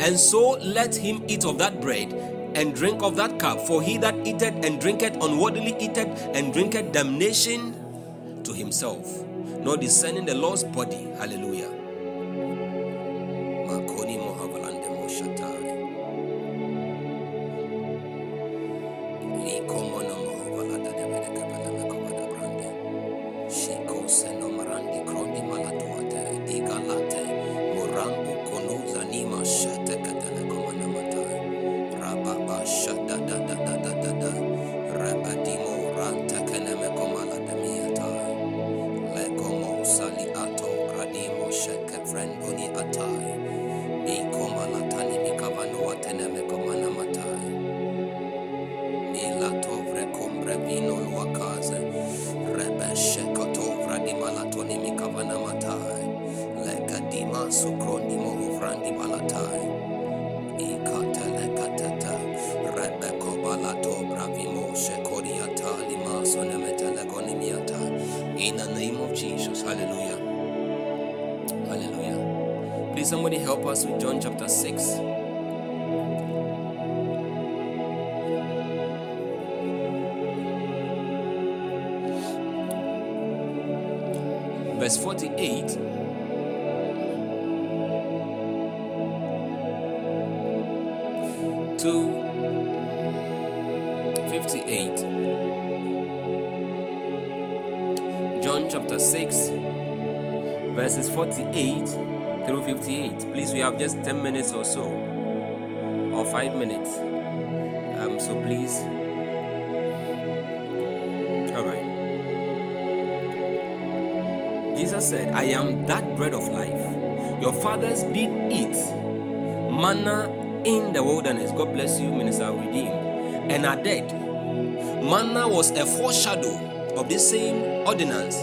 and so let him eat of that bread and drink of that cup. For he that eateth and drinketh unworthily eateth and drinketh damnation to himself, not discerning the Lord's body. Hallelujah. 52 58 John chapter 6 verses 48 through 58 please we have just 10 minutes or so or 5 minutes. Um so please all right. Jesus said I am that bread of life. Your fathers did eat manna in the wilderness. God bless you, Minister Redeemed. And are dead. Manna was a foreshadow of the same ordinance.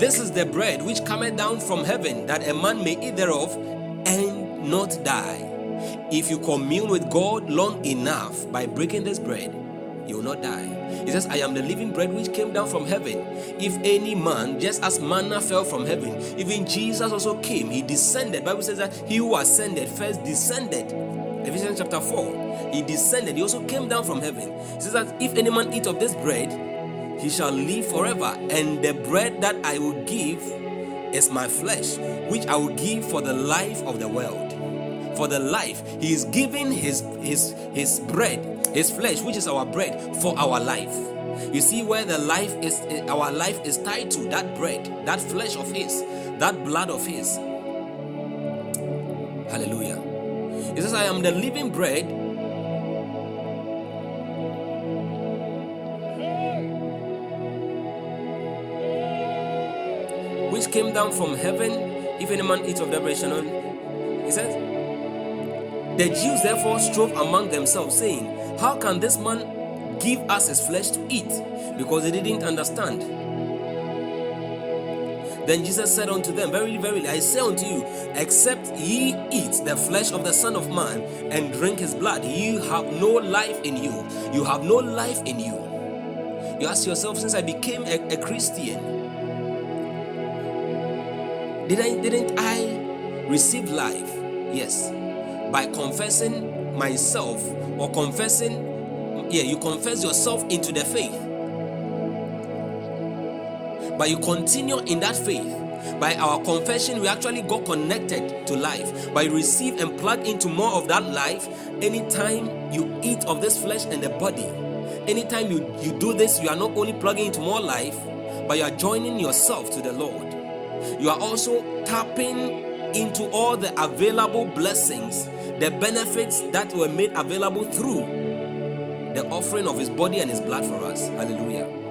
This is the bread which cometh down from heaven, that a man may eat thereof and not die. If you commune with God long enough by breaking this bread, you will not die. He says, I am the living bread which came down from heaven. If any man, just as manna fell from heaven, even Jesus also came, he descended. Bible says that he who ascended first descended. Ephesians chapter 4. He descended, he also came down from heaven. He says that if any man eat of this bread, he shall live forever. And the bread that I will give is my flesh, which I will give for the life of the world. For the life, he is giving his his his bread his flesh which is our bread for our life. You see where the life is our life is tied to that bread that flesh of his that blood of his. Hallelujah. He says i am the living bread. Which came down from heaven if any man eats of that bread he says the jews therefore strove among themselves saying how can this man give us his flesh to eat? Because they didn't understand. Then Jesus said unto them, Verily, verily, I say unto you, except ye eat the flesh of the Son of Man and drink his blood, ye have no life in you. You have no life in you. You ask yourself, since I became a, a Christian, did I didn't I receive life? Yes. By confessing myself or confessing, yeah, you confess yourself into the faith but you continue in that faith. By our confession, we actually got connected to life. By receive and plug into more of that life, anytime you eat of this flesh and the body, anytime you, you do this, you are not only plugging into more life, but you are joining yourself to the Lord. You are also tapping into all the available blessings, the benefits that were made available through the offering of his body and his blood for us. Hallelujah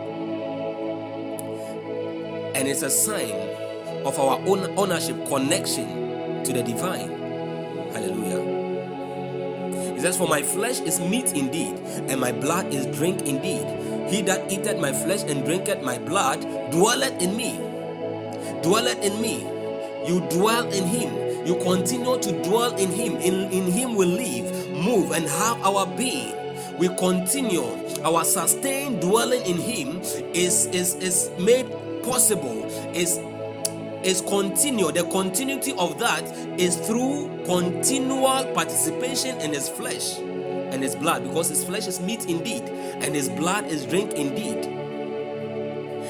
and it's a sign of our own ownership connection to the divine. Hallelujah. It says, For my flesh is meat indeed, and my blood is drink indeed. He that eateth my flesh and drinketh my blood dwelleth in me. Dwelleth in me. You dwell in him. You continue to dwell in him. In, in him we live, move, and have our being. We continue. Our sustained dwelling in him is, is, is made possible is is continue the continuity of that is through continual participation in his flesh and his blood because his flesh is meat indeed and his blood is drink indeed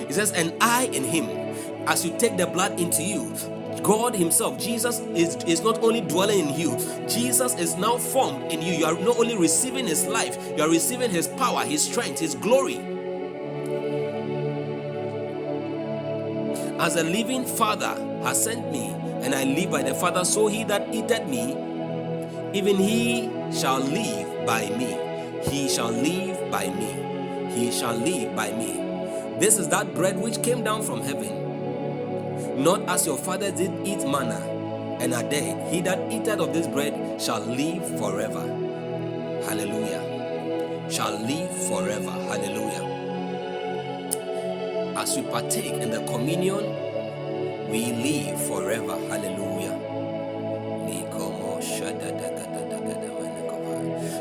he says and i in him as you take the blood into you God Himself, Jesus is, is not only dwelling in you, Jesus is now formed in you. You are not only receiving His life, you are receiving His power, His strength, His glory. As the living Father has sent me, and I live by the Father, so he that eateth me, even he shall live by me. He shall live by me. He shall live by me. This is that bread which came down from heaven. Not as your father did eat manna and are dead. He that eateth of this bread shall live forever. Hallelujah. Shall live forever. Hallelujah as we partake in the communion, we live forever. Hallelujah.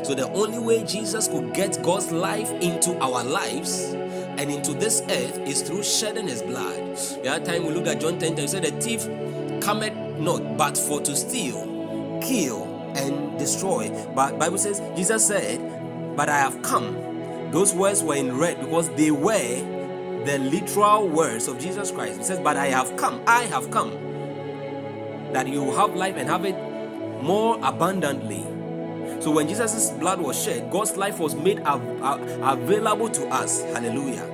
So, the only way Jesus could get God's life into our lives and into this earth is through shedding his blood. The other time we looked at John 10 10, he said, The thief cometh not but for to steal, kill, and destroy. But Bible says, Jesus said, But I have come. Those words were in red because they were the literal words of Jesus Christ. He says, But I have come, I have come, that you have life and have it more abundantly. So when Jesus' blood was shed, God's life was made av- av- available to us. Hallelujah.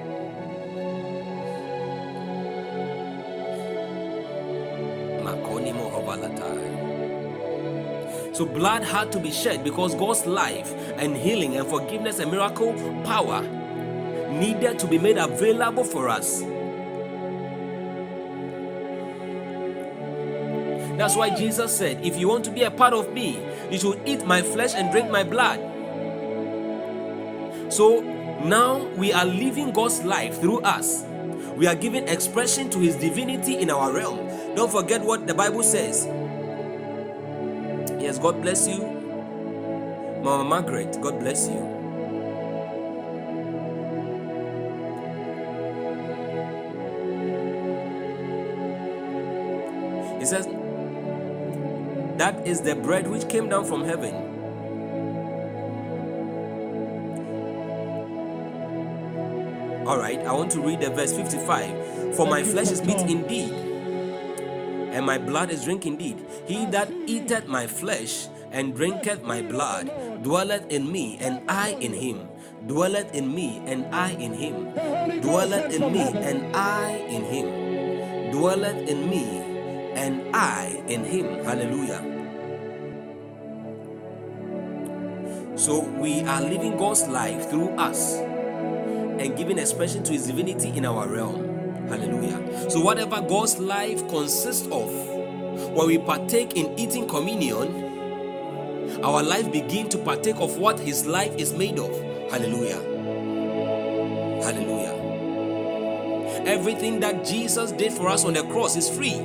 So blood had to be shed because God's life and healing and forgiveness and miracle power needed to be made available for us. That's why Jesus said, If you want to be a part of me, you should eat my flesh and drink my blood. So now we are living God's life through us. We are giving expression to his divinity in our realm. Don't forget what the Bible says. Yes, God bless you. Mama Margaret, God bless you. He says, That is the bread which came down from heaven. All right, I want to read the verse 55. For my flesh is meat indeed, and my blood is drink indeed. He that eateth my flesh and drinketh my blood dwelleth in me, and I in him. Dwelleth in me, and I in him. Dwelleth in me, and I in him. Dwelleth in me, and I in him. Hallelujah. So we are living God's life through us and giving expression to his divinity in our realm. Hallelujah. So whatever God's life consists of, when we partake in eating communion, our life begin to partake of what his life is made of. Hallelujah. Hallelujah. Everything that Jesus did for us on the cross is free.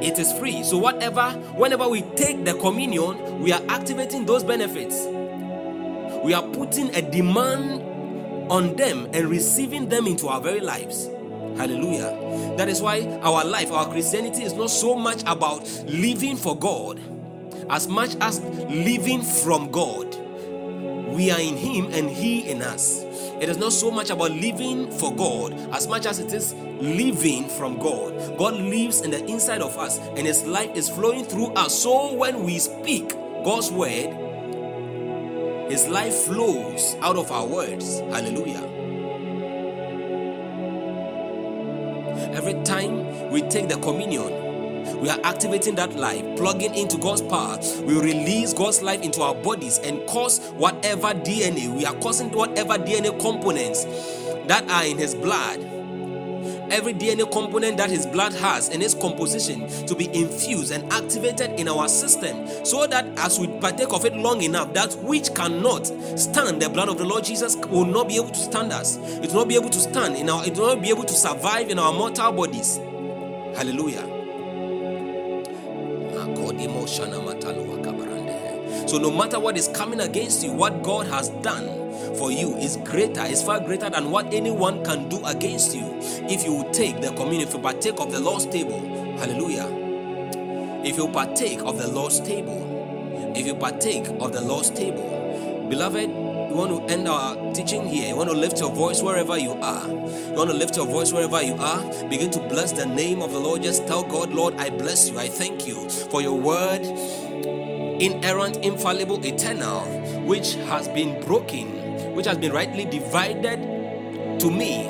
It is free. So, whatever, whenever we take the communion, we are activating those benefits. We are putting a demand on them and receiving them into our very lives. Hallelujah. That is why our life, our Christianity is not so much about living for God as much as living from God. We are in Him and He in us. It is not so much about living for God as much as it is living from God. God lives in the inside of us and His life is flowing through us. So when we speak God's word, His life flows out of our words. Hallelujah. Every time we take the communion, we are activating that life, plugging into God's power. We release God's life into our bodies and cause whatever DNA, we are causing whatever DNA components that are in His blood every DNA component that his blood has in its composition to be infused and activated in our system so that as we partake of it long enough, that which cannot stand the blood of the Lord Jesus will not be able to stand us. It will not be able to stand in our, it will not be able to survive in our mortal bodies. Hallelujah. So, no matter what is coming against you, what God has done for you is greater, is far greater than what anyone can do against you. If you take the communion, if you partake of the Lord's table, hallelujah. If you partake of the Lord's table, if you partake of the Lord's table, beloved, you want to end our teaching here. You want to lift your voice wherever you are. You want to lift your voice wherever you are. Begin to bless the name of the Lord. Just tell God, Lord, I bless you. I thank you for your word, inerrant, infallible, eternal, which has been broken which has been rightly divided to me,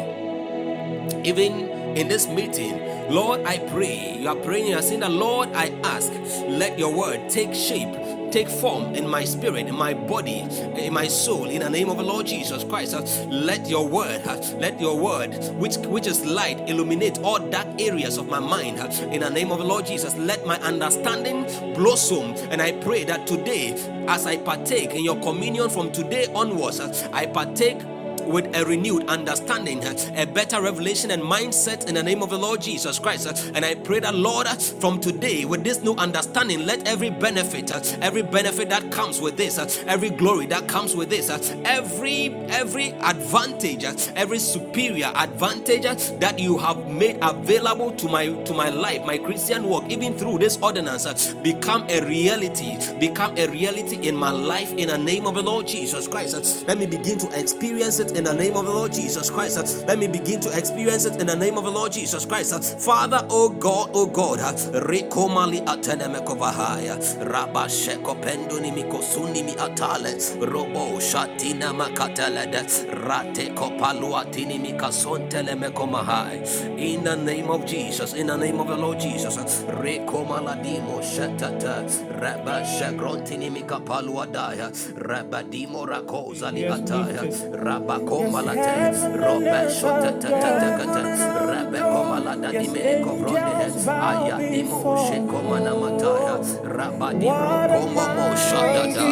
even in this meeting. Lord, I pray. You are praying, you are saying that, Lord, I ask, let your word take shape take form in my spirit, in my body, in my soul, in the name of the Lord Jesus Christ. Let your word, let your word, which which is light, illuminate all dark areas of my mind. In the name of the Lord Jesus, let my understanding blossom. And I pray that today, as I partake in your communion from today onwards, I partake with a renewed understanding, a better revelation and mindset in the name of the Lord Jesus Christ. And I pray that, Lord, from today, with this new understanding, let every benefit, every benefit that comes with this, every glory that comes with this, every every advantage, every superior advantage that you have made available to my to my life, my Christian walk, even through this ordinance, become a reality, become a reality in my life in the name of the Lord Jesus Christ. Let me begin to experience it in the name of the Lord Jesus Christ. Let me begin to experience it in the name of the Lord Jesus Christ. Father, oh God, oh God, Rikomali atenemekovahaya, Rabba Sheko Penduni Mikosuni mi atale, Robo Shatina Makatelede, Rate Kopaluatini Mikasontele Mekomahai. In the name of Jesus, in the name of the Lord Jesus, Rekomaladimo Shetata, Rabba Shekrontini Mikapaluadaya, Rabba Dimo Rakoza Liataya, Rabba komalate robe shote te te te te rebe komalada di me kovronde aya di mo she komana mataya raba di bro koma mo shada da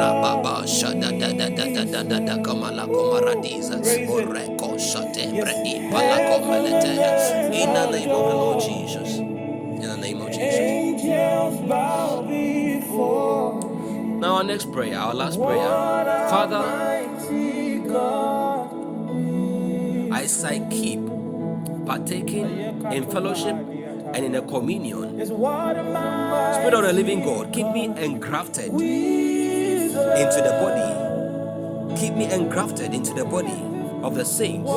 raba ba shada da da da da da da da kamala komaradiza shate bredi pala komalete in the name of the Lord Jesus. In the name of Jesus. Now our next prayer our last prayer. Father as say keep partaking in fellowship and in the communion, Spirit of the living God, keep me engrafted into the body. Keep me engrafted into the body of the saints.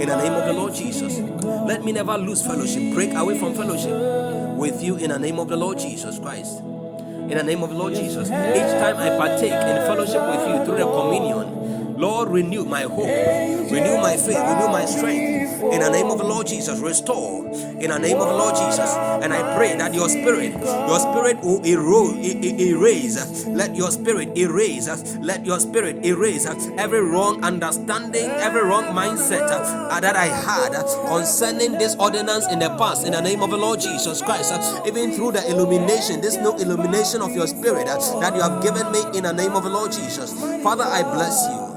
In the name of the Lord Jesus. Let me never lose fellowship, break away from fellowship with you in the name of the Lord Jesus Christ. In the name of the Lord Jesus. Each time I partake in fellowship with you through the communion, Lord, renew my hope, renew my faith, renew my strength. In the name of the Lord Jesus, restore. In the name of the Lord Jesus. And I pray that your spirit, your spirit will erase, let your spirit erase, let your spirit erase every wrong understanding, every wrong mindset that I had concerning this ordinance in the past. In the name of the Lord Jesus Christ, even through the illumination, this new illumination of your spirit that you have given me in the name of the Lord Jesus. Father, I bless you.